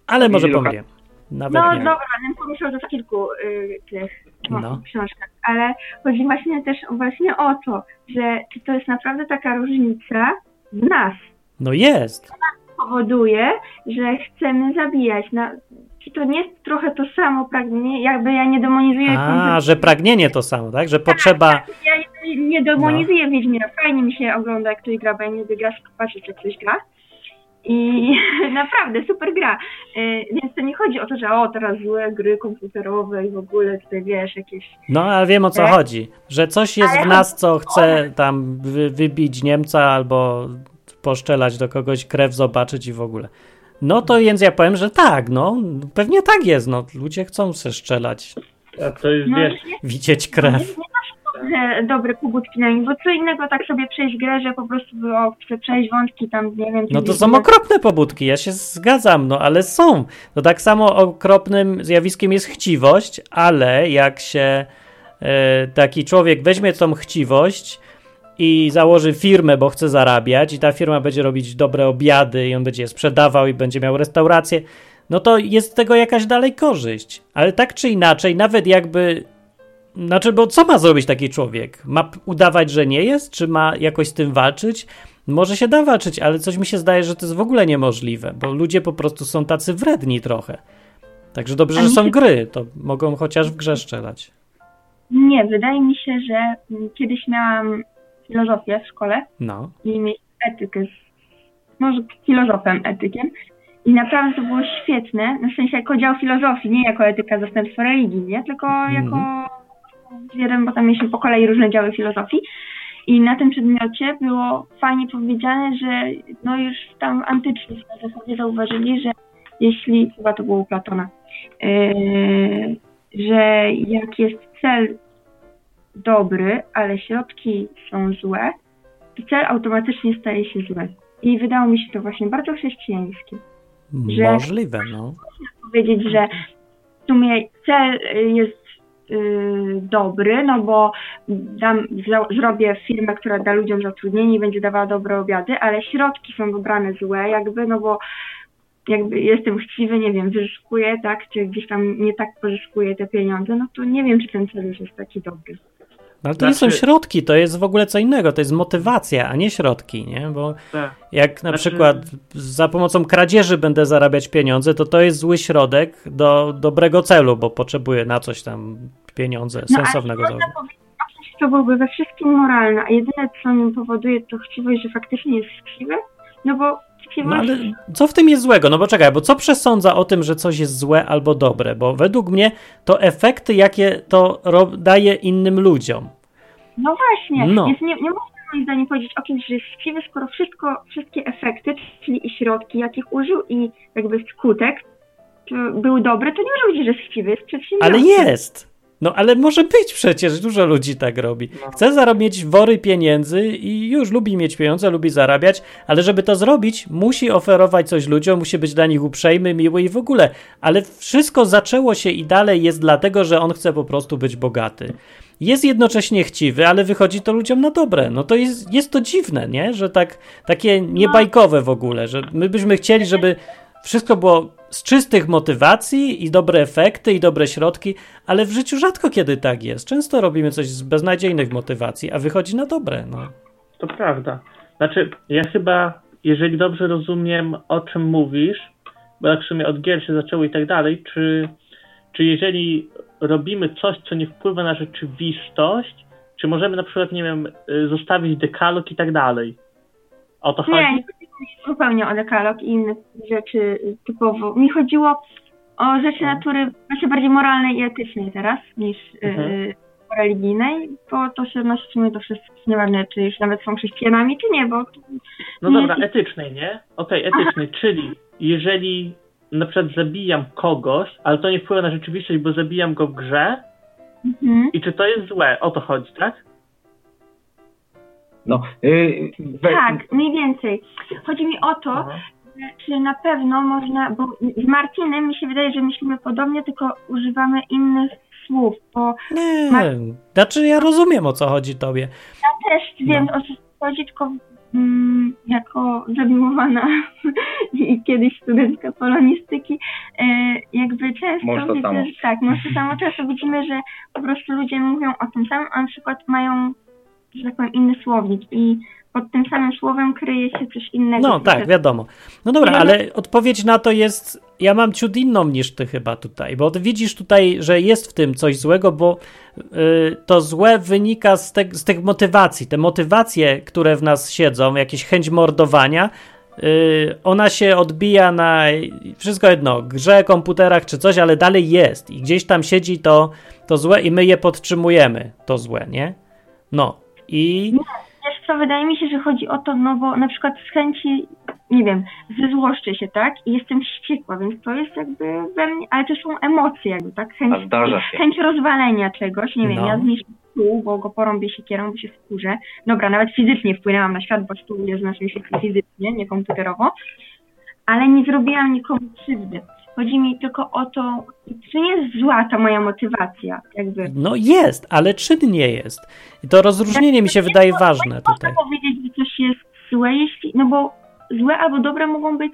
Ale może pomyliłem. Nawet No nie. dobra, bym pomyślał że w kilku y, tych no. No. książkach, ale chodzi właśnie też właśnie o to, że czy to jest naprawdę taka różnica w nas No jest. powoduje, że chcemy zabijać. No, czy to nie jest trochę to samo pragnienie, jakby ja nie demonizuję A, że pragnienie to samo, tak? Że potrzeba. Ja nie, nie demonizuję no. Wiedźmina. Fajnie mi się ogląda, jak ktoś gra, bo ja nie tylko patrzeć, jak ktoś gra. I <laughs> naprawdę, super gra. Y, Więc to nie chodzi o to, że o, teraz złe gry komputerowe i w ogóle tutaj, wiesz, jakieś... No, ale wiem o co Tak. chodzi. Że coś jest Ale w nas, co chce tam wy, wybić Niemca albo poszczelać do kogoś, krew zobaczyć i w ogóle. No to więc ja powiem, że tak, no pewnie tak jest. No, ludzie chcą se strzelać, A to jest, No, wiesz, widzieć krew. nie masz dobre, dobre pobudki na nich, bo co innego tak sobie przejść grę, że po prostu o, chcę przejść wątki tam, nie wiem... No to są okropne pobudki, ja się zgadzam, no ale są. To tak samo okropnym zjawiskiem jest chciwość, ale jak się e, taki człowiek weźmie tą chciwość i założy firmę, bo chce zarabiać i ta firma będzie robić dobre obiady i on będzie je sprzedawał i będzie miał restaurację, no to jest z tego jakaś dalej korzyść. Ale tak czy inaczej, nawet jakby znaczy, bo co ma zrobić taki człowiek? Ma udawać, że nie jest? Czy ma jakoś z tym walczyć? Może się da walczyć, ale coś mi się zdaje, że to jest w ogóle niemożliwe, bo ludzie po prostu są tacy wredni trochę. Także dobrze, że są gry, to mogą chociaż w grze strzelać. Nie, wydaje mi się, że mm, kiedyś miałam filozofię w szkole No. i mieć etykę z, może filozofem, etykiem. I naprawdę to było świetne, no w sensie jako dział filozofii, nie jako etyka zastępstwa religii, nie? Tylko jako jeden, bo tam mieliśmy po kolei różne działy filozofii. I na tym przedmiocie było fajnie powiedziane, że no już tam antycznie filozofowie zauważyli, że jeśli, chyba to było u Platona, yy, że jak jest cel dobry, ale środki są złe, to cel automatycznie staje się zły. I wydało mi się to właśnie bardzo chrześcijańskie. Że- Możliwe, no. Powiedzieć, że w sumie cel jest y, dobry, no bo dam, zro- zrobię firmę, która da ludziom zatrudnienie i będzie dawała dobre obiady, ale środki są wybrane złe, jakby, no bo jakby jestem chciwy, nie wiem, wyzyskuję, tak, czy gdzieś tam nie tak pozyskuję te pieniądze, no to nie wiem, czy ten cel już jest taki dobry. No, ale to nie są Znaczy- środki, to jest w ogóle co innego, to jest motywacja, a nie środki, nie? Bo Tak. jak na Znaczy- przykład za pomocą kradzieży będę zarabiać pieniądze, to to jest zły środek do dobrego celu, bo potrzebuję na coś tam pieniądze No, ale sensownego można założyć. powiedzieć, że coś, co byłby we wszystkim moralne, a jedyne, co nim powoduje, to chciwość, że faktycznie jest chciwy, no bo No ale co w tym jest złego? No bo czekaj, bo co przesądza o tym, że coś jest złe albo dobre? Bo według mnie to efekty, jakie to daje innym ludziom. No właśnie, No. więc nie, nie można moim zdaniem powiedzieć o kimś, że jest chciwy, skoro wszystko, wszystkie efekty, czyli i środki, jakich użył i jakby skutek był dobry, to nie może powiedzieć, że jest chciwy, jest. Ale jest! No ale może być przecież, dużo ludzi tak robi. Chce zarobić wory pieniędzy i już lubi mieć pieniądze, lubi zarabiać, ale żeby to zrobić, musi oferować coś ludziom, musi być dla nich uprzejmy, miły i w ogóle. Ale wszystko zaczęło się i dalej jest dlatego, że on chce po prostu być bogaty. Jest jednocześnie chciwy, ale wychodzi to ludziom na dobre. No to jest, jest to dziwne, nie? Że tak, takie niebajkowe w ogóle, że my byśmy chcieli, żeby wszystko było z czystych motywacji i dobre efekty i dobre środki, ale w życiu rzadko kiedy tak jest. Często robimy coś z beznadziejnych motywacji, a wychodzi na dobre. No. To prawda. Znaczy, ja chyba, jeżeli dobrze rozumiem, o czym mówisz, bo jak w sumie od gier się zaczęło i tak dalej, czy, czy jeżeli robimy coś, co nie wpływa na rzeczywistość, czy możemy na przykład, nie wiem, y, zostawić dekalog i tak dalej? O to Nie, chodzi? Zupełnie o dekalog i inne rzeczy typowo. Mi chodziło o rzeczy natury właśnie bardziej moralnej i etycznej teraz niż Mhm. y, religijnej, bo to się odnosi w sumie do wszystkich, nieważne czy już nawet są chrześcijanami, czy nie, bo No Nie. dobra, etycznej, nie? Okej, etycznej, czyli jeżeli na przykład zabijam kogoś, ale to nie wpływa na rzeczywistość, bo zabijam go w grze, mhm. i czy to jest złe? O to chodzi, tak? No, yy, we, tak, mniej więcej. Chodzi mi o to, Aha. czy na pewno można, bo z Martinem mi się wydaje, że myślimy podobnie, tylko używamy innych słów, bo Nie, Ma- znaczy ja rozumiem o co chodzi tobie. ja też wiem o co chodzi, tylko mm, jako zamiłowana <laughs> i kiedyś studentka polonistyki, e, jakby często Może to widzę, samo. tak, może to samo, często widzimy, że po prostu ludzie mówią o tym samym, a na przykład mają, że tak powiem, inny słownik i pod tym samym słowem kryje się coś innego. No tak, wiadomo. No dobra, ale odpowiedź na to jest, ja mam ciut inną niż ty chyba tutaj, bo widzisz tutaj, że jest w tym coś złego, bo y, to złe wynika z, te, z tych motywacji. Te motywacje, które w nas siedzą, jakieś chęć mordowania, y, ona się odbija na wszystko jedno, grze, komputerach czy coś, ale dalej jest i gdzieś tam siedzi to, to złe i my je podtrzymujemy, to złe, nie? No i... Wiesz co, wydaje mi się, że chodzi o to, no bo na przykład z chęci, nie wiem, zezłoszczę się, tak? I jestem wściekła, więc to jest jakby we mnie, ale to są emocje jakby, tak? Chęć, zdarza się. chęć rozwalenia czegoś, nie wiem, No. ja zniszczę stół, bo go porąbię siekierą, bo się skurzę. Dobra, nawet fizycznie wpłynęłam na świat, bo stół jest w naszym świecie fizycznie, nie komputerowo, ale nie zrobiłam nikomu krzywdy. Chodzi mi tylko o to, czy nie jest zła ta moja motywacja, jakby. No jest, ale czyn nie jest. I to rozróżnienie mi się wydaje ważne tutaj. Można powiedzieć, że coś jest złe, jeśli, no bo złe albo dobre mogą być,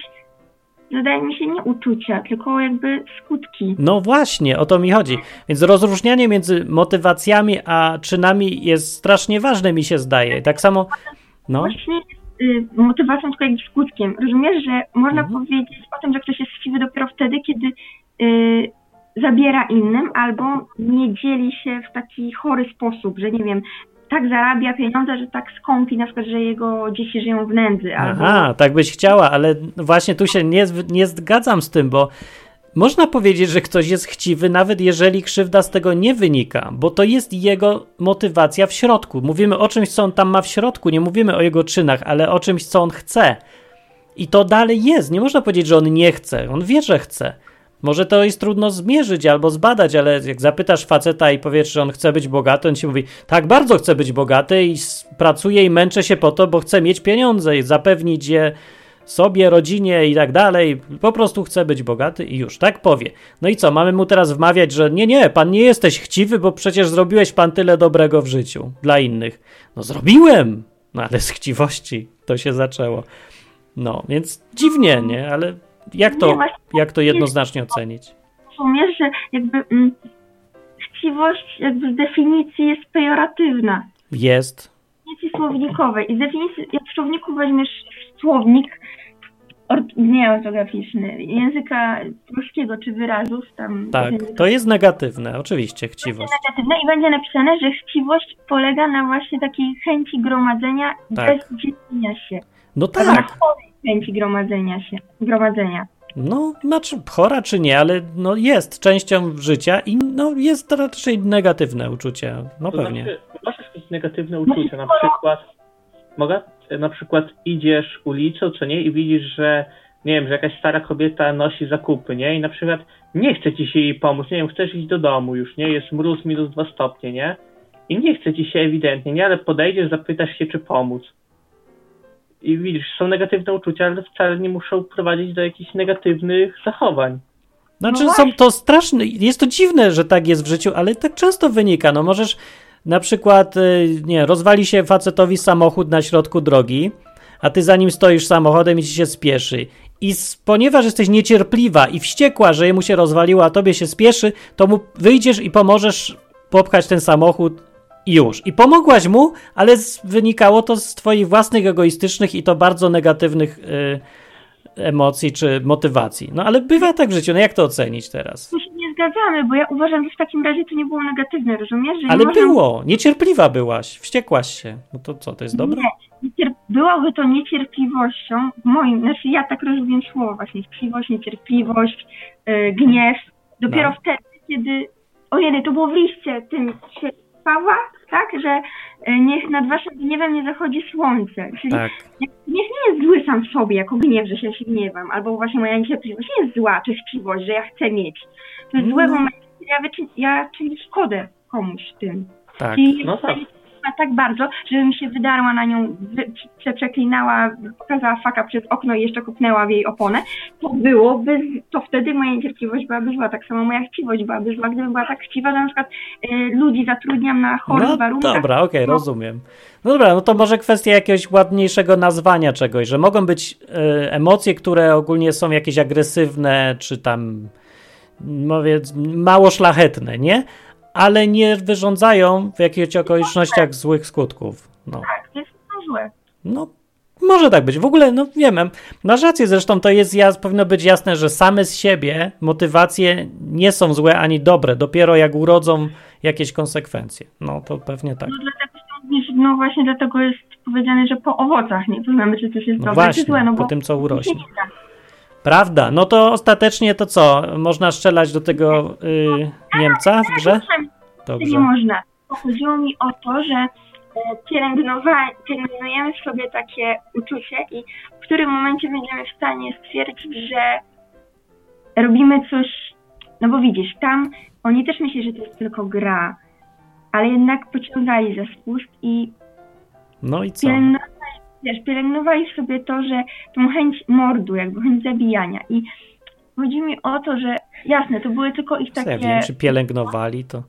wydaje mi się, nie uczucia, tylko jakby skutki. No właśnie, o to mi chodzi. Więc rozróżnianie między motywacjami a czynami jest strasznie ważne, mi się zdaje. Tak samo. No, Właśnie y, motywacją tylko jakby skutkiem. Rozumiesz, że można Mhm. powiedzieć o tym, że ktoś jest chciwy dopiero wtedy, kiedy y, zabiera innym, albo nie dzieli się w taki chory sposób, że nie wiem, tak zarabia pieniądze, że tak skąpi, na przykład, że jego dzieci żyją w nędzy. Albo... Aha, tak byś chciała, ale właśnie tu się nie, nie zgadzam z tym, bo można powiedzieć, że ktoś jest chciwy, nawet jeżeli krzywda z tego nie wynika, bo to jest jego motywacja w środku. Mówimy o czymś, co on tam ma w środku, nie mówimy o jego czynach, ale o czymś, co on chce. I to dalej jest. Nie można powiedzieć, że on nie chce. On wie, że chce. Może to jest trudno zmierzyć albo zbadać, ale jak zapytasz faceta i powiesz, że on chce być bogaty, on ci mówi, tak, bardzo chcę być bogaty i pracuję i męczę się po to, bo chcę mieć pieniądze i zapewnić je sobie, rodzinie i tak dalej. Po prostu chcę być bogaty i już, tak powie. No i co, mamy mu teraz wmawiać, że nie, nie, pan nie jesteś chciwy, bo przecież zrobiłeś pan tyle dobrego w życiu dla innych. No zrobiłem, no ale z chciwości to się zaczęło. No, więc dziwnie, nie? Ale jak to, jak to jednoznacznie ocenić? Rozumiesz, że jakby mm, chciwość jakby z definicji jest pejoratywna. Jest. definicji słownikowej. I z definicji, jak w słowniku weźmiesz słownik nie ortograficzny, języka polskiego czy wyrazów tam. Tak, to jest negatywne, oczywiście, chciwość. Negatywne i będzie napisane, że chciwość polega na właśnie takiej chęci gromadzenia Tak. bez dzielenia się. No Tak. Na chorej chęci gromadzenia się, gromadzenia. No, znaczy chora czy nie, ale no jest częścią życia i no jest to raczej negatywne uczucie. No To pewnie. Znaczy, masz jakieś negatywne uczucia, na przykład, mogę? Na przykład idziesz ulicą, co nie, i widzisz, że nie wiem, że jakaś stara kobieta nosi zakupy, nie? I na przykład nie chce ci się jej pomóc, nie wiem, chcesz iść do domu już, nie? Jest mróz minus dwa stopnie, nie? I nie chce ci się ewidentnie, nie? Ale podejdziesz, zapytasz się, czy pomóc. I widzisz, są negatywne uczucia, ale wcale nie muszą prowadzić do jakichś negatywnych zachowań. Znaczy No są to straszne, jest to dziwne, że tak jest w życiu, ale tak często wynika. No możesz na przykład, y, nie, rozwali się facetowi samochód na środku drogi, a ty za nim stoisz samochodem i ci się spieszy. I ponieważ jesteś niecierpliwa i wściekła, że jemu się rozwaliło, a tobie się spieszy, to mu wyjdziesz i pomożesz popchać ten samochód i już. I pomogłaś mu, ale wynikało to z twoich własnych egoistycznych i to bardzo negatywnych y, emocji czy motywacji. No ale bywa tak w życiu, no jak to ocenić teraz? Się nie zgadzamy, bo ja uważam, że w takim razie to nie było negatywne, rozumiesz? Że nie Ale można- było, niecierpliwa byłaś, wściekłaś się. No to co, to jest dobre? Nie, niecier- byłoby to niecierpliwością, w moim, znaczy ja tak rozumiem słowo właśnie, chciwość, niecierpliwość, yy, gniew, dopiero No. wtedy, kiedy, o jeden, to było w liście tym świętego Pawła, tak, że niech nad waszym gniewem nie zachodzi słońce, czyli Tak. Gniew nie jest zły sam w sobie, jako gniew, że się, się gniewam, albo właśnie moja niecierpliwość nie jest zła, czy chciwość, że ja chcę mieć. To jest złe w No. momencie, kiedy ja, ja czynię szkodę komuś tym. Tak. I No tak. Tak bardzo, że mi się wydarła na nią, przeklinała, pokazała faka przez okno i jeszcze kopnęła w jej oponę, to byłoby, to wtedy moja niecierpliwość byłaby zła, tak samo moja chciwość byłaby zła, gdybym była tak chciwa, że na przykład y, ludzi zatrudniam na chorych No warunkach. dobra, okej, no. rozumiem. No dobra, no to może kwestia jakiegoś ładniejszego nazwania czegoś, że mogą być e, emocje, które ogólnie są jakieś agresywne, czy tam mówię, mało szlachetne, nie? Ale nie wyrządzają w jakichś okolicznościach złych skutków. No. Tak, jest to złe. No, może tak być. W ogóle, no wiem, masz rację, zresztą to jest, jas, powinno być jasne, że same z siebie motywacje nie są złe ani dobre, dopiero jak urodzą jakieś konsekwencje. No to pewnie tak. No dlatego no właśnie dlatego jest powiedziane, że po owocach nie poznamy, czy coś jest No dobre, czy właśnie, złe, no po bo tym, co urośnie. Prawda, no to ostatecznie to co? Można strzelać do tego y, Niemca w grze? Czasami nie można. Chodziło mi o to, że e, pielęgnujemy w sobie takie uczucie i w którym momencie będziemy w stanie stwierdzić, że robimy coś, no bo widzisz, tam oni też myśleli, że to jest tylko gra, ale jednak pociągali za spust i No i co? Wiesz, pielęgnowali sobie to, że tą chęć mordu, jakby chęć zabijania i chodzi mi o to, że jasne, to były tylko ich Co ja takie... wiem, czy pielęgnowali to.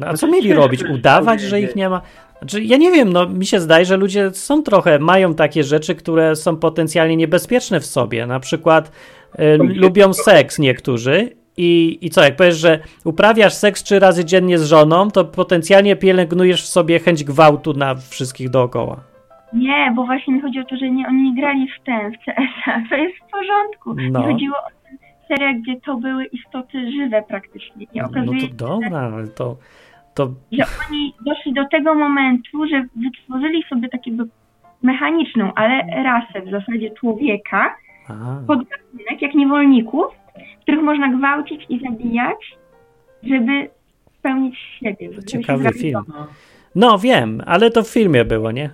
No, a co mieli robić? Udawać, że ich nie ma? Znaczy, ja nie wiem, no mi się zdaje, że ludzie są trochę, mają takie rzeczy, które są potencjalnie niebezpieczne w sobie. Na przykład y, lubią seks niektórzy i, i co, jak powiesz, że uprawiasz seks trzy razy dziennie z żoną, to potencjalnie pielęgnujesz w sobie chęć gwałtu na wszystkich dookoła. Nie, bo właśnie mi chodzi o to, że nie, oni nie grali w ten, w CS-a. <laughs> To jest w porządku. No. Mi chodziło o ten seria, gdzie to były istoty żywe praktycznie. I No okazuje to się, dobra, ale to, to że oni doszli do tego momentu, że wytworzyli sobie tak jakby mechaniczną, ale rasę w zasadzie człowieka, a, podgatunek jak niewolników, których można gwałcić i zabijać, żeby spełnić siebie. żeby się ciekawy zrealizować. film. No wiem, ale to w filmie było, nie?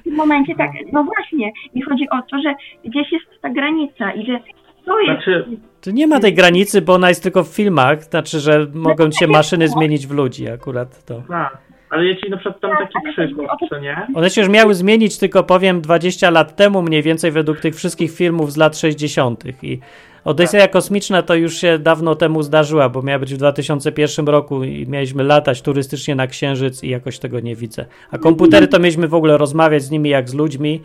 W tym momencie tak, no właśnie, mi chodzi o to, że gdzieś jest ta granica i że to jest... Znaczy, Tu nie ma tej granicy, bo ona jest tylko w filmach, znaczy, że mogą to się tak maszyny no. zmienić w ludzi akurat to. a, ale ja ci na przykład tam Tak, taki przykład, co nie? One się już miały zmienić, tylko powiem 20 lat temu mniej więcej według tych wszystkich filmów z lat 60. i Odyseja Kosmiczna to już się dawno temu zdarzyła, bo miała być w 2001 roku i mieliśmy latać turystycznie na Księżyc i jakoś tego nie widzę. A komputery to mieliśmy w ogóle rozmawiać z nimi jak z ludźmi.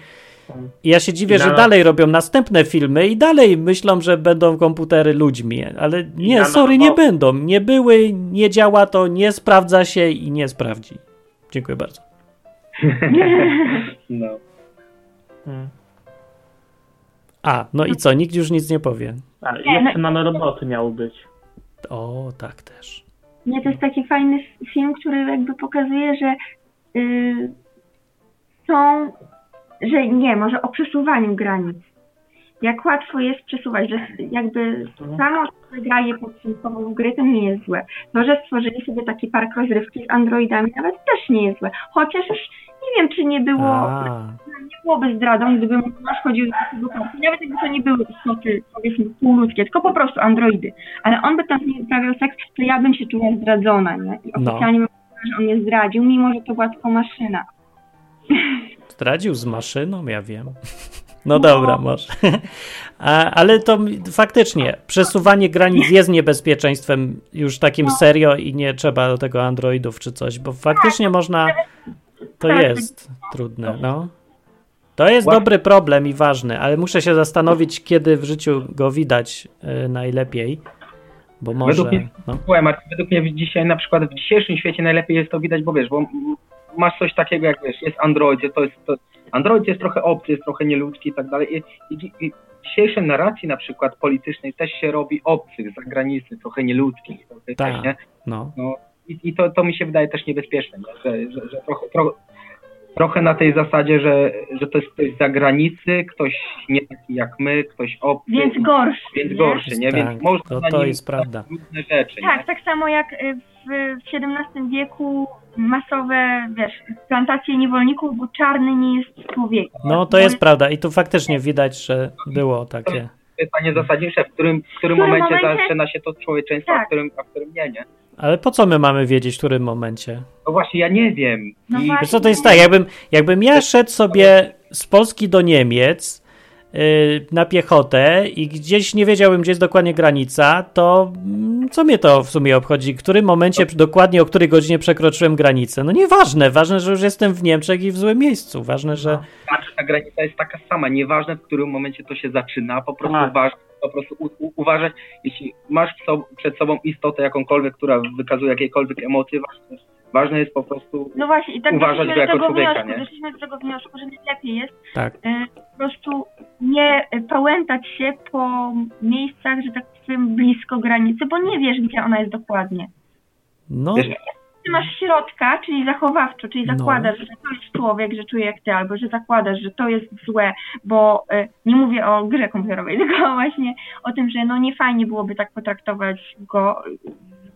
I ja się dziwię, że dalej robią następne filmy i dalej myślą, że będą komputery ludźmi, ale nie, na sorry, nie będą. Nie były, nie działa to, nie sprawdza się i nie sprawdzi. Dziękuję bardzo. <laughs> No. A, no i co, nikt już nic nie powie. A, jeszcze no- nanoroboty miały być. O, tak też. Nie, to jest taki fajny film, który jakby pokazuje, że y, są, że nie, może o przesuwaniu granic. Jak łatwo jest przesuwać, że jakby samo graje podsumowanie w gry to nie jest złe. To, że stworzyli sobie taki park rozrywki z androidami nawet też nie jest złe. Chociaż już nie wiem, czy nie było, A, nie byłoby zdradą, gdyby masz chodził do takiego parku. Nawet jakby to nie były istoty, powiedzmy, półludzkie, tylko po prostu androidy. Ale on by tam z nim uprawiał seks, to ja bym się czuła zdradzona, nie? I No. oficjalnie bym powiedziała, że on mnie zdradził, mimo że to była tylko maszyna. <laughs> zdradził z maszyną, ja wiem. No dobra, może. <laughs> A, ale to faktycznie, przesuwanie granic jest niebezpieczeństwem już takim serio i nie trzeba do tego androidów czy coś, bo faktycznie można, to jest trudne, no. To jest dobry problem i ważny, ale muszę się zastanowić, kiedy w życiu go widać y, najlepiej, bo może, Według mnie- no. Według mnie dzisiaj na przykład w dzisiejszym świecie najlepiej jest to widać, bo wiesz, bo masz coś takiego jak wiesz, jest Android, to jest to, Android jest trochę obcy, jest trochę nieludzki i tak dalej i, i, i w dzisiejszej narracji na przykład politycznej też się robi obcych, zagranicznych, trochę nieludzkich, trochę Tak. nie? no. No, i, I to, to mi się wydaje też niebezpieczne, nie? Że, że, że trochę, trochę, trochę na tej zasadzie, że, że to jest ktoś z zagranicy, ktoś nie taki jak my, ktoś obcy, Więc gorszy. więc nie? gorszy, nie? Tak, Więc można to- na to nim jest prawda. różne rzeczy, nie? Tak, tak samo jak y, w, w XVII wieku masowe, wiesz, plantacje niewolników, bo czarny nie jest człowiekiem. No to jest prawda i tu faktycznie widać, że było takie. pytanie zasadnicze, w którym, w którym W którym momencie, momencie- zaczyna się to człowieczeństwo, a, Tak. w którym, a w którym nie, nie? Ale po co my mamy wiedzieć, w którym momencie? No właśnie, ja nie wiem. No I właśnie. Wiesz co to jest tak, jakbym, jakbym ja szedł sobie z Polski do Niemiec na piechotę i gdzieś nie wiedziałbym, gdzie jest dokładnie granica, to mm, co mnie to w sumie obchodzi? W którym momencie, dokładnie o której godzinie przekroczyłem granicę? No nieważne, ważne, że już jestem w Niemczech i w złym miejscu. Ważne, że... znaczy, ta granica jest taka sama, nieważne w którym momencie to się zaczyna, po prostu Tak. uważ, po prostu u, u, uważać, jeśli masz w sob- przed sobą istotę jakąkolwiek, która wykazuje jakiekolwiek emocje, ważne, ważne jest po prostu No właśnie, i tak Uważać go jako tego człowieka, wniosku, nie? doszliśmy do tego wniosku, że najlepiej jest Tak. y, po prostu nie pałętać się po miejscach, że tak powiem, blisko granicy, bo nie wiesz, gdzie ona jest dokładnie. No, Wiesz, Ty masz środka, czyli zachowawczo, czyli No. zakładasz, że to jest człowiek, że czuje jak ty, albo że zakładasz, że to jest złe, bo y, nie mówię o grze komputerowej, <laughs> tylko właśnie o tym, że no nie fajnie byłoby tak potraktować go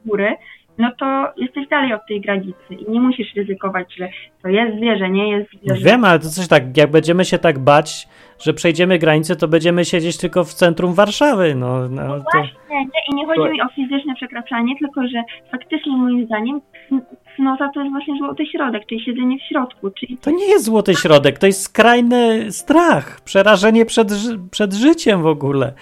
z góry, no to jesteś dalej od tej granicy i nie musisz ryzykować, że to jest zwierzę, nie jest zwierzę. wiem, ale to coś tak, jak będziemy się tak bać, że przejdziemy granicę, to będziemy siedzieć tylko w centrum Warszawy. No, no to... Nie, nie, i nie chodzi mi o fizyczne przekraczanie, tylko że faktycznie moim zdaniem cn- cnota to jest właśnie złoty środek, czyli siedzenie w środku, czyli To nie jest złoty środek, to jest skrajny strach, przerażenie przed, przed życiem w ogóle.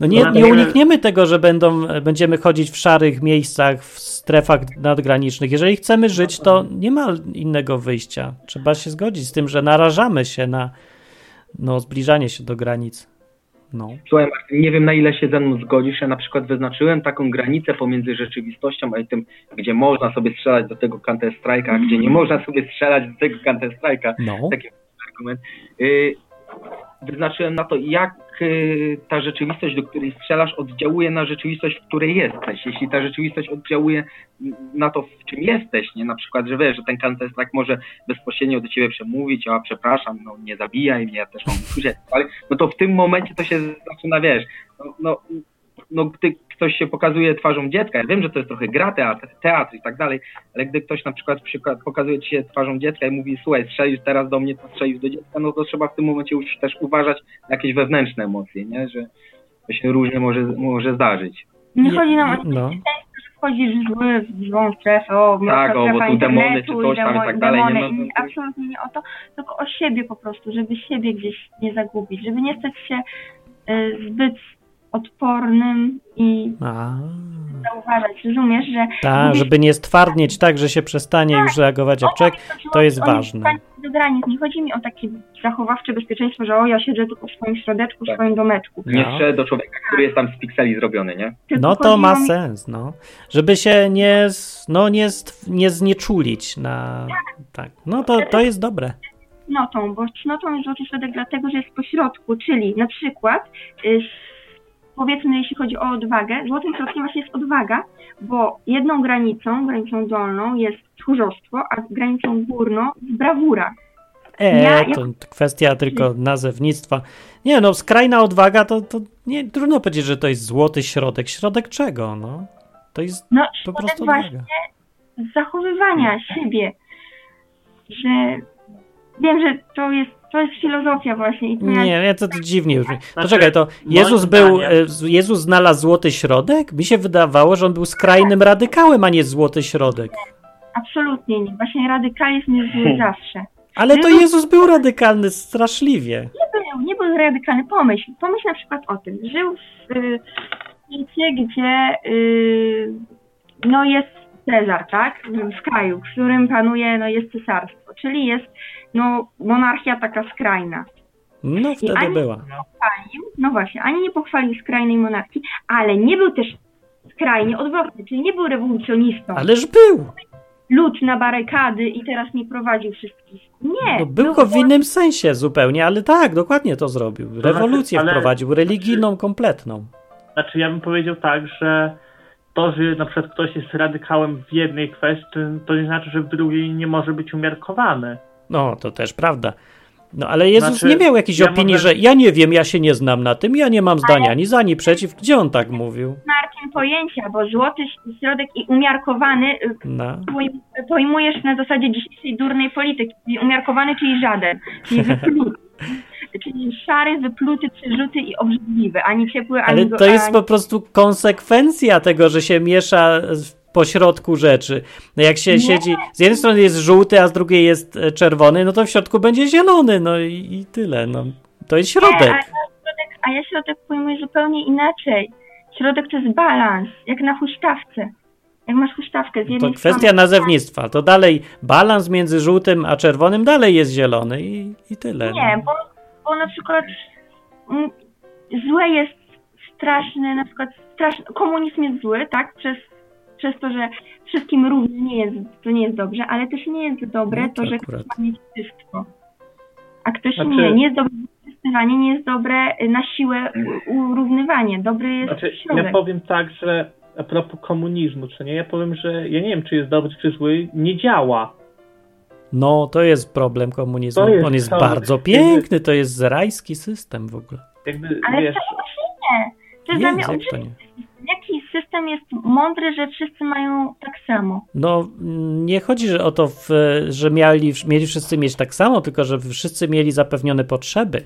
No nie, nie unikniemy tego, że będą, będziemy chodzić w szarych miejscach, w strefach nadgranicznych. Jeżeli chcemy żyć, to nie ma innego wyjścia. Trzeba się zgodzić z tym, że narażamy się na no, zbliżanie się do granic. No. Słuchaj, Martin, nie wiem na ile się ze mną zgodzisz. Ja na przykład wyznaczyłem taką granicę pomiędzy rzeczywistością a tym, gdzie można sobie strzelać do tego Counter Strike'a, a gdzie nie można sobie strzelać do tego Counter Strike'a. No. Taki argument. Y, wyznaczyłem na to, jak ta rzeczywistość, do której strzelasz, oddziałuje na rzeczywistość, w której jesteś. Jeśli ta rzeczywistość oddziałuje na to, w czym jesteś, nie? Na przykład, że wiesz, że ten kancer tak może bezpośrednio do ciebie przemówić, a przepraszam, no nie zabijaj mnie, ja też mam grzech, ale no to w tym momencie to się zaczyna, wiesz, no, no, no gdy ktoś się pokazuje twarzą dziecka, ja wiem, że to jest trochę gra, teatr, teatr i tak dalej, ale gdy ktoś na przykład, przykład pokazuje ci się twarzą dziecka i mówi, słuchaj, strzelisz teraz do mnie, to strzelisz do dziecka, no to trzeba w tym momencie już też uważać na jakieś wewnętrzne emocje, nie? Że to się różnie może, może zdarzyć. Nie chodzi nam o No. że wchodzisz zły w złą strefę, o Tak, o, bo tu demony czy coś tam i tak dalej, nie demony ma- i absolutnie nie o to, tylko o siebie po prostu, żeby siebie gdzieś nie zagubić, żeby nie stać się y, zbyt odpornym i A, zauważać, rozumiesz, że tak, żeby nie stwardnieć tak, że się przestanie już reagować jak człowiek, to jest ważne. Do granic. Nie chodzi mi o takie zachowawcze bezpieczeństwo, że o, ja siedzę tylko w swoim środeczku, w Tak. swoim domeczku. Nie No. do człowieka, który jest tam z pikseli zrobiony, nie? Tylko No to ma mi- sens, no. Żeby się nie, no, nie, nie znieczulić na... Tak, no to, to jest dobre. cnotą, bo cnotą jest złoty środek dlatego, że jest pośrodku, czyli na przykład y, powiedzmy, jeśli chodzi o odwagę, złotym środkiem właśnie jest odwaga, bo jedną granicą, granicą dolną jest tchórzostwo, a granicą górną jest brawura. E, Ja- to kwestia tylko nazewnictwa. Nie no, skrajna odwaga to, to nie, trudno powiedzieć, że to jest złoty środek. Środek czego, no? To jest No, po prostu właśnie zachowywania siebie, że wiem, że to jest, to jest filozofia właśnie i to ja- Nie, nie, to, to dziwnie brzmi. To Znaczy, czekaj, to Jezus był, zdaniem- e, Jezus znalazł złoty środek? Mi się wydawało, że on był skrajnym radykałem, a nie złoty środek. absolutnie nie. Właśnie radykalizm jest zły zawsze. Ale to Jezus był radykalny straszliwie. był, nie był radykalny. Pomyśl, pomyśl na przykład o tym. Żył w y, świecie, gdzie y, no jest Cezar, tak? W kraju, w którym panuje, no jest cesarstwo, czyli jest no monarchia taka skrajna. No wtedy ani- była. Pochwalił, no właśnie, ani nie pochwalił skrajnej monarchii, ale nie był też skrajnie odwrotny, czyli nie był rewolucjonistą. Ależ był. Lud na barykady i teraz nie prowadził wszystkich. Nie. No, był go w innym sensie zupełnie, ale tak, dokładnie to zrobił. Rewolucję ale- wprowadził, religijną, kompletną. Znaczy ja bym powiedział tak, że to, że na przykład ktoś jest radykałem w jednej kwestii, to nie znaczy, że w drugiej nie może być umiarkowany. No, to też prawda. No, ale Jezus Znaczy, nie miał jakiejś ja opinii, mogę- że ja nie wiem, ja się nie znam na tym, ja nie mam zdania ani za, ani przeciw. Gdzie on tak mówił? Marcin pojęcia, bo złoty środek i umiarkowany y, No. pojm- pojmujesz na zasadzie dzisiejszej durnej polityki, czyli umiarkowany, czyli żaden, czyli wypluty. <laughs> czyli szary, wypluty, przerzuty i obrzydliwy, ani ciepły, ani Ale to jest po prostu konsekwencja tego, że się miesza w pośrodku rzeczy. No jak się Nie. siedzi, z jednej strony jest żółty, a z drugiej jest e, czerwony, no to w środku będzie zielony, no i, i tyle. No. To jest Nie, środek. a, ja środek, a ja środek pojmuję zupełnie inaczej. Środek to jest balans, jak na huśtawce. Jak masz huśtawkę z jednej To kwestia strony... nazewnictwa. To dalej balans między żółtym a czerwonym dalej jest zielony i, i tyle. Nie, no. bo, bo na przykład mm, złe jest straszne, na przykład straszny, komunizm jest zły, tak? Przez, przez to, że wszystkim równie nie jest, to nie jest dobrze, ale też nie jest dobre No to, to że akurat. ktoś ma mieć wszystko. A ktoś Znaczy- nie, nie jest dobre wykorzystywanie, nie jest dobre na siłę u- urównywanie. Dobry jest Znaczy, środek. ja powiem tak, że a propos komunizmu, czy nie, ja powiem, że ja nie wiem, czy jest dobry, czy zły, nie działa. No, to jest problem komunizmu. To jest On jest to. bardzo piękny, to jest rajski system w ogóle. Jakby, Ale wiesz, to właśnie nie. To jest dla mnie system jest mądry, że wszyscy mają tak samo? No, nie chodzi że o to, że mieli, mieli wszyscy mieć tak samo, tylko że wszyscy mieli zapewnione potrzeby.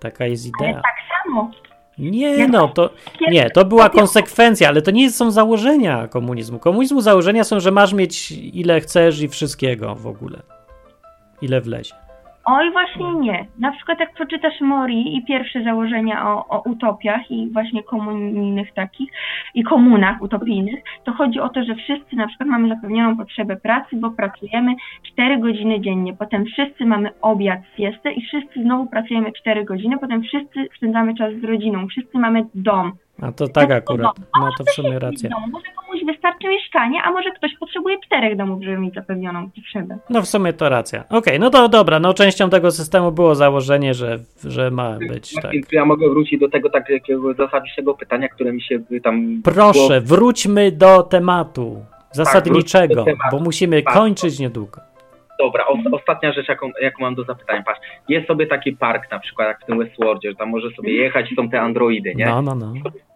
Taka jest Ale idea. tak samo. Nie, no to nie, to była konsekwencja, ale to nie są założenia komunizmu. Komunizmu założenia są, że masz mieć ile chcesz i wszystkiego w ogóle. Ile wlezie. Oj, właśnie nie. Na przykład jak przeczytasz Mori i pierwsze założenia o, o utopiach i właśnie komunijnych takich i komunach utopijnych, to chodzi o to, że wszyscy na przykład mamy zapewnioną potrzebę pracy, bo pracujemy 4 godziny dziennie. Potem wszyscy mamy obiad, siestę i wszyscy znowu pracujemy 4 godziny. Potem wszyscy spędzamy czas z rodziną. Wszyscy mamy dom. A to tak No, akurat, A ma może to w sumie rację. domu, Może komuś wystarczy mieszkanie, a może ktoś potrzebuje czterech domów, żeby mieć zapewnioną potrzebę. No w sumie to racja. Okej, no to dobra, no częścią tego systemu było założenie, że, że ma być tak. Czy ja mogę wrócić do tego takiego zasadniczego pytania, które mi się y, tam... Proszę, wróćmy do tematu zasadniczego, wróćmy do tematu. bo musimy Tak. kończyć niedługo. Dobra, o, ostatnia rzecz, jaką, jaką mam do zapytania. Patrz, jest sobie taki park na przykład, jak w tym Westworldzie, że tam możesz sobie jechać, są te androidy, nie? No, no, no.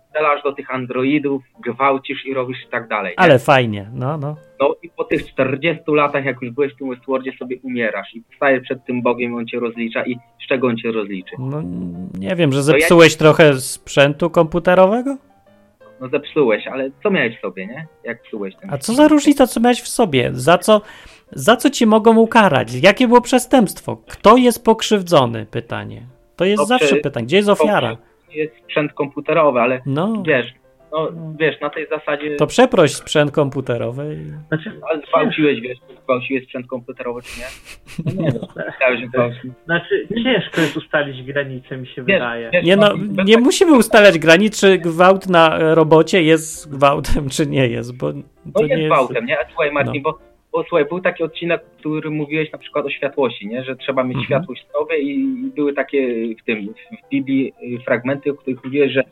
Strzelasz do tych androidów, gwałcisz i robisz i tak dalej. Nie? Ale fajnie, no, no. No i po tych 40 latach, jak już byłeś w tym Westworldzie, sobie umierasz i stajesz przed tym Bogiem, on cię rozlicza i z czego on cię rozliczy? no nie wiem, że ja- zepsułeś trochę sprzętu komputerowego? No zepsułeś, ale co miałeś w sobie, nie? Jak psułeś ten A co za różnica, co miałeś w sobie? Za co, za co ci mogą ukarać? Jakie było przestępstwo? Kto jest pokrzywdzony? Pytanie. To jest No, zawsze pytanie. Gdzie jest ofiara? Jest sprzęt komputerowy, ale No, wiesz, no wiesz, na tej zasadzie... to przeproś sprzęt komputerowy. i- Znaczy, Ale zgwałciłeś, wiesz, zgwałciłeś sprzęt komputerowy, czy nie? No nie <laughs> gwałcił. znaczy ciężko jest ustalić granicę, mi się Wiesz, wydaje. wiesz, Nie no, bez- nie musimy ustalać granic, czy gwałt na robocie jest gwałtem, czy nie jest, bo No to jest nie gwałtem, nie? A słuchaj Marcin, No. bo, bo słuchaj, był taki odcinek, który mówiłeś na przykład o światłości, nie? Że trzeba mieć Mhm. światłość w sobie i były takie w tym, w Biblii y, fragmenty, o których mówiłeś, że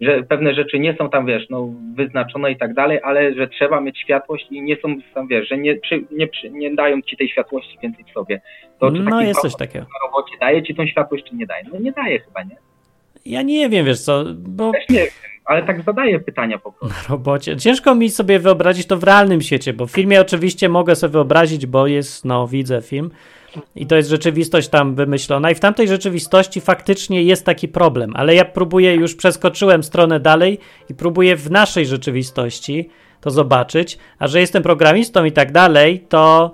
że pewne rzeczy nie są tam, wiesz, no, wyznaczone i tak dalej, ale że trzeba mieć światłość i nie są tam, wiesz, że nie, przy, nie, przy, nie dają ci tej światłości więcej w sobie. To czy No jest coś takiego. na robocie daje ci tą światłość, czy nie daje? No nie daje chyba, nie? Ja nie wiem, wiesz co, bo Też nie wiem, ale tak zadaję pytania po prostu. na robocie. Ciężko mi sobie wyobrazić to w realnym świecie, bo w filmie oczywiście mogę sobie wyobrazić, bo jest, no widzę film i to jest rzeczywistość tam wymyślona i w tamtej rzeczywistości faktycznie jest taki problem, ale ja próbuję, już przeskoczyłem stronę dalej i próbuję w naszej rzeczywistości to zobaczyć, a że jestem programistą i tak dalej, to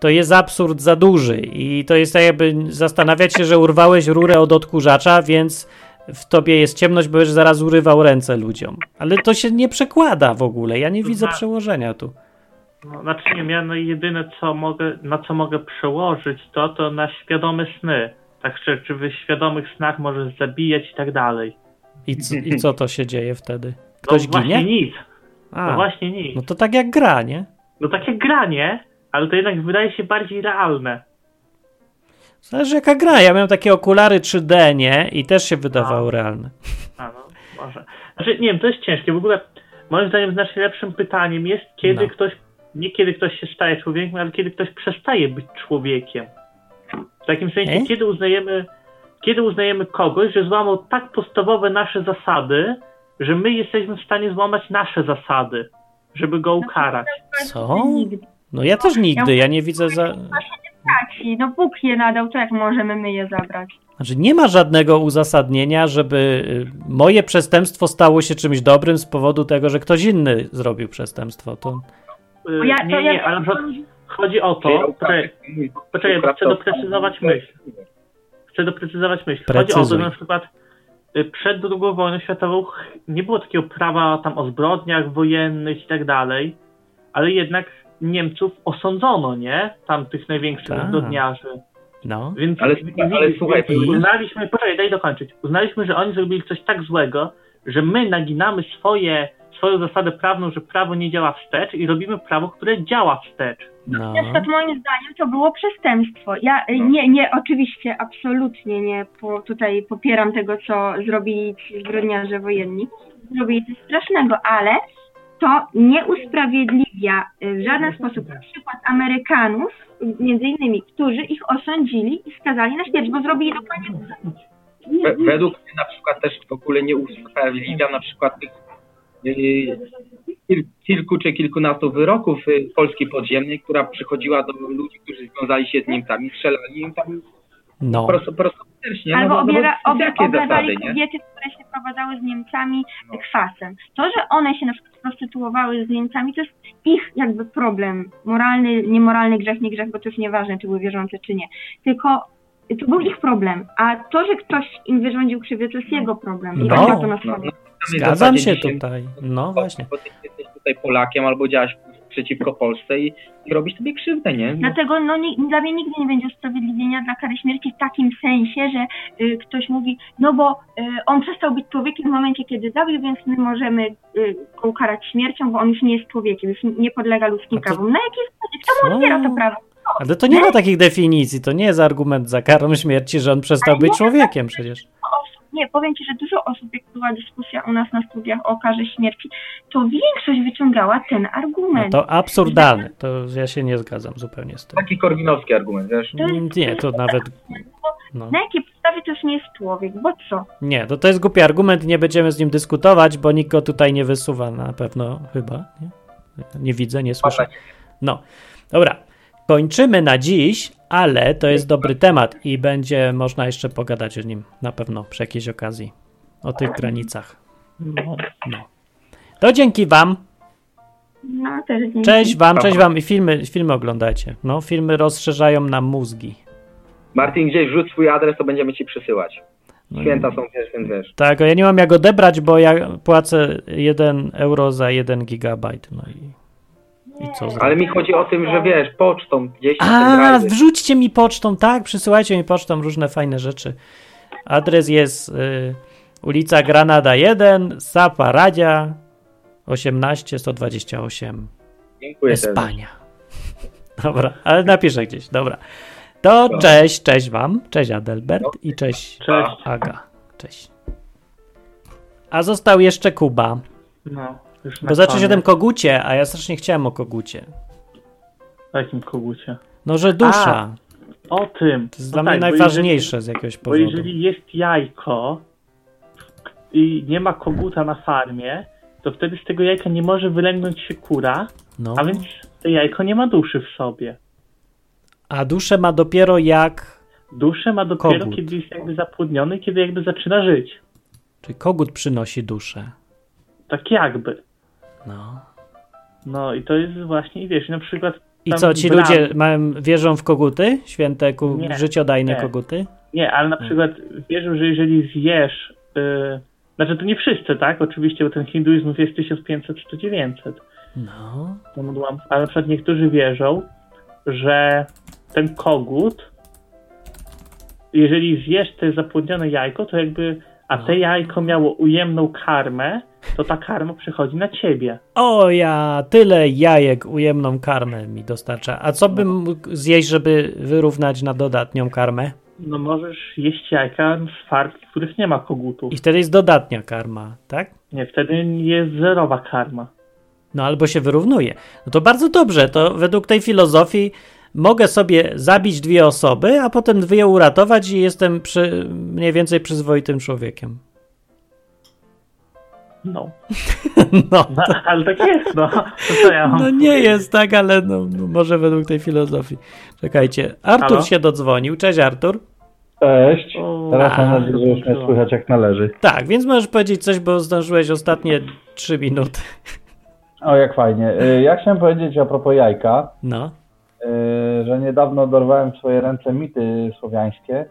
to jest absurd za duży i to jest tak jakby zastanawiać się, że urwałeś rurę od odkurzacza, więc w tobie jest ciemność, bo już zaraz urywał ręce ludziom. Ale to się nie przekłada w ogóle. Ja nie widzę Zna- przełożenia tu. No, znaczy nie, ja no jedyne co mogę, na co mogę przełożyć to, to na świadome sny. Tak, czy, czy w świadomych snach możesz zabijać i tak dalej. I, c- I co to się dzieje wtedy? No Ktoś właśnie ginie? nic. No A, właśnie nic. no to tak jak gra, nie? No takie granie, ale to jednak wydaje się bardziej realne. Zależy jaka gra. Ja miałem takie okulary 3D, nie? I też się wydawały A. realne. A no, może. Znaczy, nie wiem, to jest ciężkie. W ogóle, moim zdaniem, znacznie lepszym pytaniem jest, kiedy No. ktoś, nie kiedy ktoś się staje człowiekiem, ale kiedy ktoś przestaje być człowiekiem. W takim sensie, E? kiedy uznajemy, kiedy uznajemy kogoś, że złamał tak podstawowe nasze zasady, że my jesteśmy w stanie złamać nasze zasady, żeby go ukarać. Co? No ja też nigdy. Ja nie widzę za... Traci. No Bóg je nadał, to jak możemy my je zabrać? Znaczy nie ma żadnego uzasadnienia, żeby y, moje przestępstwo stało się czymś dobrym z powodu tego, że ktoś inny zrobił przestępstwo. To Y, Bo ja, to nie, ja, nie, ale na przykład chodzi o to, poczekaj, poczekaj, chcę doprecyzować myśl. chcę doprecyzować myśl. Chodzi o to, Precyzuj. że na przykład y, przed II wojną światową nie było takiego prawa tam o zbrodniach wojennych i tak dalej, ale jednak Niemców osądzono, nie? Tam tych największych Tak. zbrodniarzy. no. Więc Ale- ale i- słuchaj, więc uznaliśmy, poczekaj, daj dokończyć. Uznaliśmy, że oni zrobili coś tak złego, że my naginamy swoje, swoją zasadę prawną, że prawo nie działa wstecz i robimy prawo, które działa wstecz. no. Na przykład moim zdaniem to było przestępstwo. Ja y, nie, nie, oczywiście, absolutnie nie po, tutaj popieram tego, co zrobili ci zbrodniarze wojenni. Zrobili coś strasznego, ale to nie usprawiedliwia y, w żaden sposób na przykład Amerykanów, między innymi, którzy ich osądzili i skazali na śmierć, bo zrobili dokładnie to samo. We, według mnie na przykład też w ogóle nie usprawiedliwia na przykład tych kil, kilku czy kilkunastu wyroków y, Polski podziemnej, która przychodziła do ludzi, którzy związali się z Niemcami, strzelali im tam no. po prostu serdecznie. Albo no, bo- no, obiera, obie, jakie oblewali kobiety, które się prowadzały z Niemcami No. kwasem. To, że one się na przykład prostytuowały z Niemcami, to jest ich jakby problem. Moralny, niemoralny grzech, nie grzech, bo to już nieważne, czy były wierzące, czy nie. Tylko to był ich problem. A to, że ktoś im wyrządził krzywdę, to jest jego problem. I No. to na No, no, tej Zgadzam się dzisiaj, tutaj. No właśnie. Bo ty jesteś tutaj Polakiem albo działaś przeciwko Polsce i, i robić sobie krzywdę, nie? No, Dlatego no, ni- dla mnie nigdy nie będzie usprawiedliwienia dla kary śmierci w takim sensie, że y, ktoś mówi, no bo y, on przestał być człowiekiem w momencie, kiedy zabił, więc my możemy y, go ukarać śmiercią, bo on już nie jest człowiekiem, już nie podlega ludzkim to- prawom. Na jakiej zasadzie? Kto mu Co? odbiera to prawo? Ale to nie ma takich definicji, to nie jest argument za karą śmierci, że on przestał być człowiekiem przecież. Nie, powiem Ci, że dużo osób, jak była dyskusja u nas na studiach o karze śmierci, to większość wyciągała ten No argument. to absurdalne, to ja się nie zgadzam zupełnie z tym. Taki korwinowski argument, wiesz? Nie, to nawet... No. Na jakiej podstawie to już nie jest człowiek, bo co? Nie, to to jest głupi argument, nie będziemy z nim dyskutować, bo nikt go tutaj nie wysuwa na pewno chyba. Nie, nie widzę, nie słyszę. No, dobra. Kończymy na dziś, ale to jest dobry temat i będzie można jeszcze pogadać o nim na pewno przy jakiejś okazji. O tych granicach. No. No. To dzięki wam. No, też dzięki. Cześć wam, cześć wam i filmy, filmy oglądajcie. No, filmy rozszerzają nam mózgi. Martin, gdzieś wrzuć swój adres, to będziemy ci przesyłać. No, Święta są, wiesz, więc wiesz. Tak, ja nie mam jak odebrać, bo ja płacę 1 euro za 1 gigabajt. No i, i co? Ale mi chodzi o tym, że wiesz, pocztą gdzieś A, wrzućcie mi pocztą, tak, przysyłajcie mi pocztą różne fajne rzeczy. Adres jest y, ulica Granada 1, Sapa Radzia 18 128 Dziękuję. Espania. <laughs> Dobra, ale napiszę gdzieś, dobra. To cześć, cześć wam, cześć Adelbert i cześć, Cześć. Aga, cześć. A został jeszcze Kuba, No, bo zaczął się o tym kogucie, a ja strasznie chciałem o kogucie. W jakim kogucie? No, że dusza, O tym. to jest No dla mnie tak, bo najważniejsze z jakiegoś Bo powodu. jeżeli jest jajko i nie ma koguta na farmie, to wtedy z tego jajka nie może wylęgnąć się kura, No. a więc to jajko nie ma duszy w sobie. A duszę ma dopiero jak. Duszę ma dopiero, Kogut. kiedy jest jakby zapłodniony, kiedy jakby zaczyna żyć. Czyli kogut przynosi duszę. Tak jakby. No. No i to jest właśnie, i wiesz, na przykład... I co, ci bram- ludzie mają, wierzą w koguty? Święte, ku, Nie, życiodajne nie. koguty? Nie, ale na przykład wierzą, że jeżeli zjesz... Yy, znaczy to nie wszyscy, tak? Oczywiście, bo ten hinduizm jest 1500 czy 900. No. odłam. Ale na przykład niektórzy wierzą, że ten kogut, jeżeli zjesz te zapłodnione jajko, to jakby, a No. te jajko miało ujemną karmę, to ta karma przychodzi na ciebie. O ja, tyle jajek ujemną karmę mi dostarcza. A co bym mógł zjeść, żeby wyrównać na dodatnią karmę? No możesz jeść jajka z farm, w których nie ma kogutów. I wtedy jest dodatnia karma, tak? Nie, wtedy jest zerowa karma. No albo się wyrównuje. No to bardzo dobrze, to według tej filozofii mogę sobie zabić dwie osoby, a potem dwie uratować i jestem przy, mniej więcej przyzwoitym człowiekiem. No. <laughs> No, no ale tak jest, no. Ja no nie jest tak, ale no, no może według tej filozofii. Czekajcie, Artur Halo? się dodzwonił. Cześć Artur. Cześć. Teraz mam nadzieję, że już mnie słychać jak należy. Tak, więc możesz powiedzieć coś, bo zdążyłeś ostatnie trzy minuty. O, jak fajnie. Y, Ja chciałem powiedzieć a propos jajka, No, że niedawno dorwałem w swoje ręce mity słowiańskie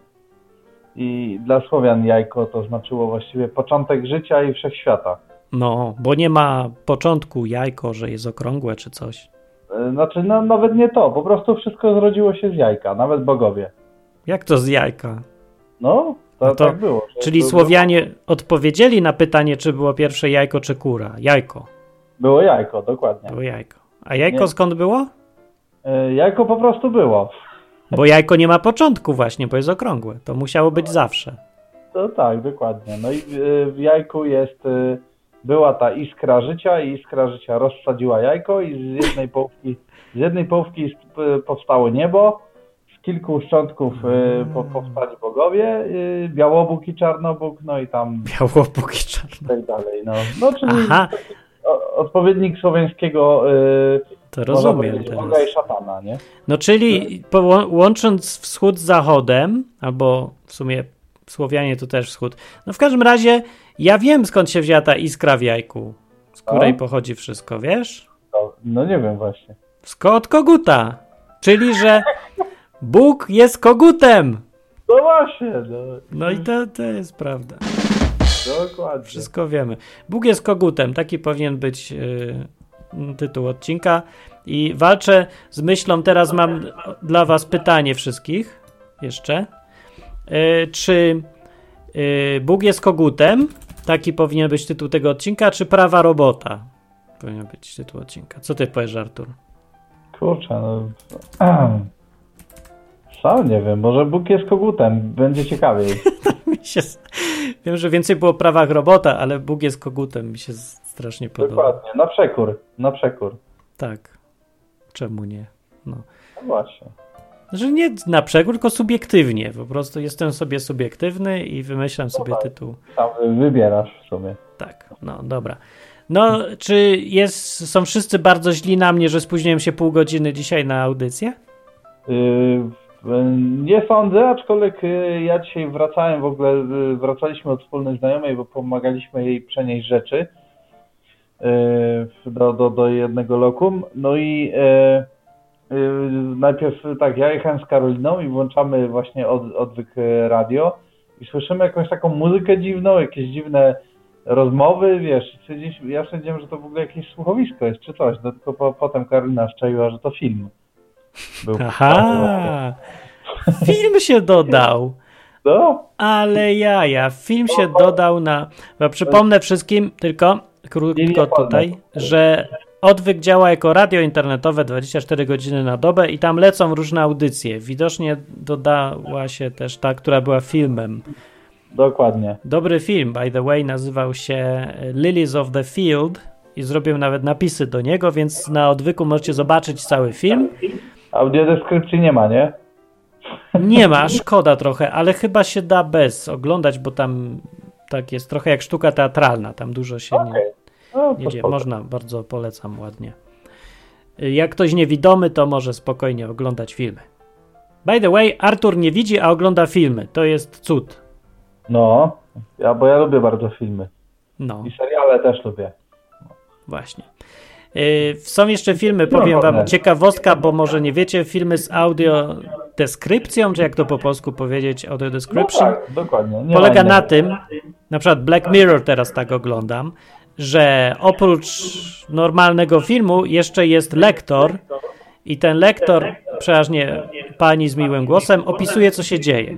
i dla Słowian jajko to znaczyło właściwie początek życia i wszechświata. no, bo nie ma początku jajko, że jest okrągłe czy coś. Y, Znaczy, no nawet nie to, po prostu wszystko zrodziło się z jajka, nawet bogowie. Jak to z jajka? No, to, No to- tak było. Czyli to- Słowianie odpowiedzieli na pytanie, czy było pierwsze jajko czy kura. Jajko, Było jajko, dokładnie. było jajko. A jajko Nie. skąd było? Y, Jajko po prostu było. Bo jajko nie ma początku właśnie, bo jest okrągłe. To musiało być zawsze. To tak, dokładnie. No i w jajku jest, y, była ta iskra życia i iskra życia rozsadziła jajko i z jednej połówki, z jednej połówki powstało niebo, z kilku szczątków po, powstali bogowie, białobóg i czarnobóg, no i tam <laughs> Białobóg i czarno. tak dalej. No, no czyli Aha, odpowiednik słowiańskiego to można rozumiem powiedzieć, Boga i teraz. szatana, nie? No czyli łącząc wschód z zachodem, albo w sumie Słowianie to też wschód. No w każdym razie ja wiem skąd się wzięła ta iskra w jajku, z której A? pochodzi wszystko, wiesz? No, no nie wiem właśnie. Skąd koguta. Czyli, że Bóg jest kogutem. No właśnie, no, No i to, to jest prawda. dokładnie. Wszystko wiemy. Bóg jest kogutem. Taki powinien być yy, tytuł odcinka. I walczę z myślą, teraz mam dla was pytanie wszystkich jeszcze. Yy, czy yy, Bóg jest kogutem? Taki powinien być tytuł tego odcinka, czy prawa robota? Powinien być tytuł odcinka. Co ty powiesz, Artur? Kurczę, no... <clears throat> Sam nie wiem, może Bóg jest kogutem, będzie ciekawiej. <laughs> Wiem, że więcej było o prawach robota, ale Bóg jest kogutem, mi się strasznie podoba. Dokładnie, na przekór, na przekór. Tak, czemu nie? No. No właśnie. Że nie na przekór, tylko subiektywnie. Po prostu jestem sobie subiektywny i wymyślam sobie tytuł. Sam wybierasz w sumie. Tak, no dobra. No, czy jest, są wszyscy bardzo źli na mnie, że spóźniłem się pół godziny dzisiaj na audycję? Yy, nie sądzę, aczkolwiek yy, ja dzisiaj wracałem w ogóle, yy, wracaliśmy od wspólnej znajomej, bo pomagaliśmy jej przenieść rzeczy do, do, do jednego lokum. No i yy, yy, najpierw tak, ja jechałem z Karoliną i włączamy właśnie od, odwyk radio i słyszymy jakąś taką muzykę dziwną, jakieś dziwne rozmowy, wiesz, stwierdziliśmy- ja stwierdziłem, że to w ogóle jakieś słuchowisko jest czy coś, no tylko po, potem Karolina szczaiła, że to film. Był Aha! Film się dodał. No, Ale jaja, film się dodał na. Bo przypomnę wszystkim tylko krótko nie, tutaj, że odwyk działa jako radio internetowe 24 godziny na dobę i tam lecą różne audycje. Widocznie dodała się też ta, która była filmem. dokładnie. Dobry film, by the way, nazywał się Lilies of the Field i zrobiłem nawet napisy do niego, więc na odwyku możecie zobaczyć cały film. Audiodeskrypcji nie ma, nie? Nie ma, szkoda trochę, ale chyba się da bez oglądać, bo tam tak jest trochę jak sztuka teatralna, tam dużo się nie, Okej. No, nie to dzieje. spoko. Można, bardzo polecam ładnie. Jak ktoś niewidomy, to może spokojnie oglądać filmy. By the way, Artur nie widzi, a ogląda filmy. To jest cud. No, ja, bo ja lubię bardzo filmy. No, I seriale też lubię. właśnie. Yy, Są jeszcze filmy, No, powiem wam pewnie. ciekawostka, bo może nie wiecie, filmy z audio deskrypcją, czy jak to po polsku powiedzieć, audio No description. tak, dokładnie. Nie polega na tym, na przykład Black Mirror teraz tak oglądam, że oprócz normalnego filmu jeszcze jest lektor i ten lektor, przeważnie pani z miłym głosem, opisuje co się dzieje.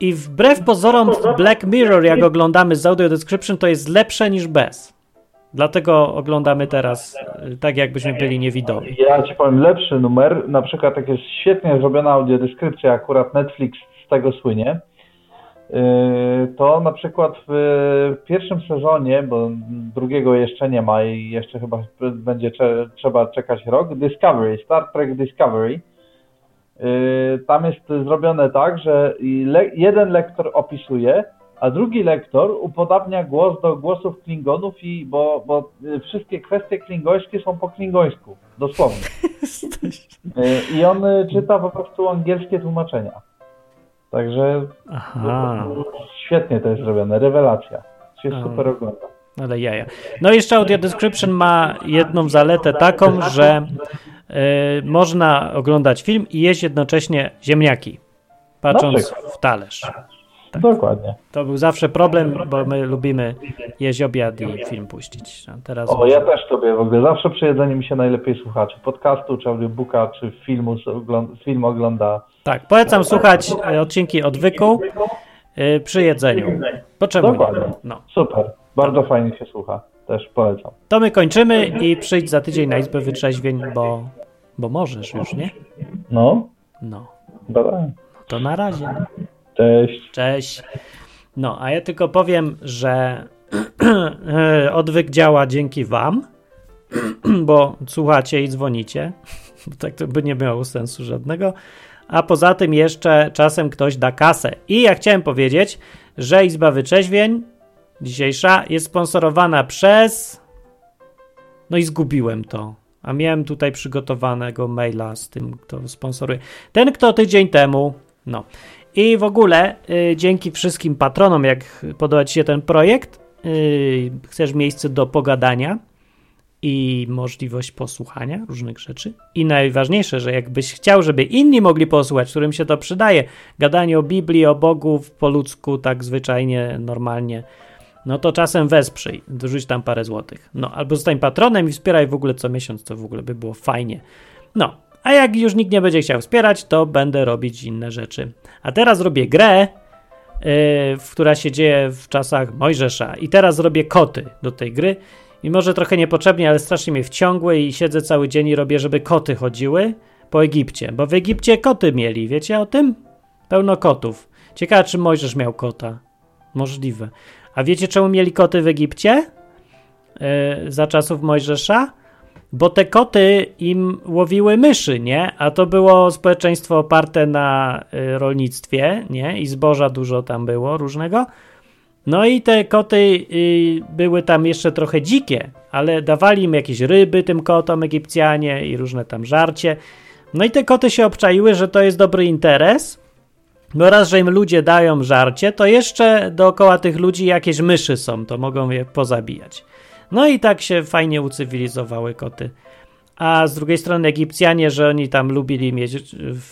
I wbrew pozorom Black Mirror, jak oglądamy z audio description, to jest lepsze niż bez. Dlatego oglądamy teraz y, tak, jakbyśmy byli niewidomi. Ja ci powiem lepszy numer, na przykład jak jest świetnie zrobiona audiodeskrypcja, akurat Netflix z tego słynie, to na przykład w pierwszym sezonie, bo drugiego jeszcze nie ma i jeszcze chyba będzie trzeba czekać rok, Discovery, Star Trek Discovery, yy, tam jest zrobione tak, że jeden lektor opisuje, a drugi lektor upodabnia głos do głosów Klingonów, i bo, bo wszystkie kwestie klingońskie są po klingońsku, dosłownie. <laughs> Y, I on czyta po prostu angielskie tłumaczenia. Także Aha. świetnie to jest zrobione, rewelacja. Się super ogląda. Ale jaja. No i jeszcze Audio Description ma jedną zaletę taką, że y, można oglądać film i jeść jednocześnie ziemniaki, patrząc przykład. w talerz. Dokładnie. To był zawsze problem, bo my lubimy jeść obiad i film puścić. A teraz O, ja też lubię w ogóle. Zawsze przy jedzeniu mi się najlepiej słucha, czy podcastu, czy audiobooka, czy filmu, film ogląda. Tak, polecam słuchać e, odcinki odwyku y, przy jedzeniu. Po czemu? Dokładnie. No. Super. Bardzo fajnie się słucha. Też polecam. To my kończymy i przyjdź za tydzień na Izbę Wytrzeźwień, bo, bo możesz już, nie? No, No. dobra. To na razie. Cześć. Cześć. No, a ja tylko powiem, że <clears throat> odwyk działa dzięki Wam, <clears throat> bo słuchacie i dzwonicie. <clears throat> Tak to by nie miało sensu żadnego. A poza tym jeszcze czasem ktoś da kasę. I ja chciałem powiedzieć, że Izba Wyczeźwień dzisiejsza jest sponsorowana przez. No i zgubiłem to. A miałem tutaj przygotowanego maila z tym, kto sponsoruje. Ten, kto tydzień temu. No. I w ogóle y, dzięki wszystkim patronom, jak podoba Ci się ten projekt, y, chcesz miejsce do pogadania i możliwość posłuchania różnych rzeczy. I najważniejsze, że jakbyś chciał, żeby inni mogli posłuchać, którym się to przydaje, gadanie o Biblii, o Bogu po ludzku, tak zwyczajnie, normalnie, no to czasem wesprzyj, dorzuć tam parę złotych. No, albo zostań patronem i wspieraj w ogóle co miesiąc, to w ogóle by było fajnie. No, a jak już nikt nie będzie chciał wspierać, to będę robić inne rzeczy. A teraz robię grę, yy, która się dzieje w czasach Mojżesza. I teraz robię koty do tej gry. I może trochę niepotrzebnie, ale strasznie mnie wciągły i siedzę cały dzień i robię, żeby koty chodziły po Egipcie. Bo w Egipcie koty mieli, wiecie o tym? Pełno kotów. Ciekawe, czy Mojżesz miał kota. Możliwe. A wiecie, czemu mieli koty w Egipcie? Yy, za czasów Mojżesza? Bo te koty im łowiły myszy, nie? A to było społeczeństwo oparte na y, rolnictwie, nie? I zboża dużo tam było różnego. No i te koty y, były tam jeszcze trochę dzikie, ale dawali im jakieś ryby tym kotom Egipcjanie i różne tam żarcie. No i te koty się obczaiły, że to jest dobry interes. No raz, że im ludzie dają żarcie, to jeszcze dookoła tych ludzi jakieś myszy są, to mogą je pozabijać. No i tak się fajnie ucywilizowały koty. A z drugiej strony Egipcjanie, że oni tam lubili mieć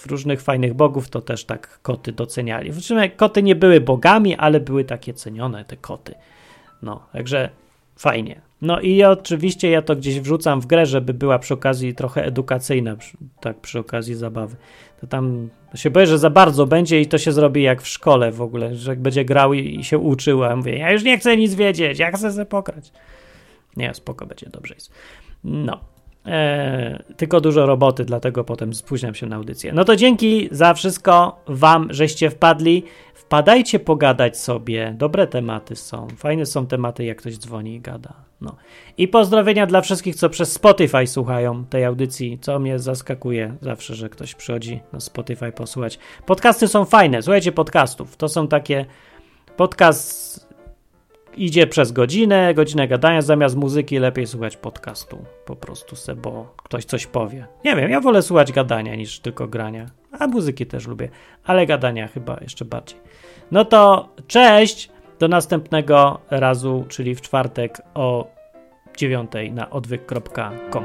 różnych fajnych bogów, to też tak koty doceniali. W czym koty nie były bogami, ale były takie cenione, te koty. No, także fajnie. No i oczywiście ja to gdzieś wrzucam w grę, żeby była przy okazji trochę edukacyjna, tak przy okazji zabawy. To tam się boję, że za bardzo będzie i to się zrobi jak w szkole w ogóle, że jak będzie grał i, i się uczył, a ja mówię, ja już nie chcę nic wiedzieć, ja chcę sobie pokrać. Nie, spoko, będzie dobrze jest. No. Eee, tylko dużo roboty, dlatego potem spóźniam się na audycję. No to dzięki za wszystko Wam, żeście wpadli. Wpadajcie pogadać sobie. Dobre tematy są. Fajne są tematy, jak ktoś dzwoni i gada. No. I pozdrowienia dla wszystkich, co przez Spotify słuchają tej audycji, co mnie zaskakuje zawsze, że ktoś przychodzi na Spotify posłuchać. Podcasty są fajne. Słuchajcie podcastów. To są takie podcast idzie przez godzinę, godzinę gadania, zamiast muzyki lepiej słuchać podcastu. Po prostu se, bo ktoś coś powie. Nie wiem, ja wolę słuchać gadania niż tylko grania. A muzyki też lubię, ale gadania chyba jeszcze bardziej. No to cześć! Do następnego razu, czyli w czwartek o dziewiątej na odwyk.com.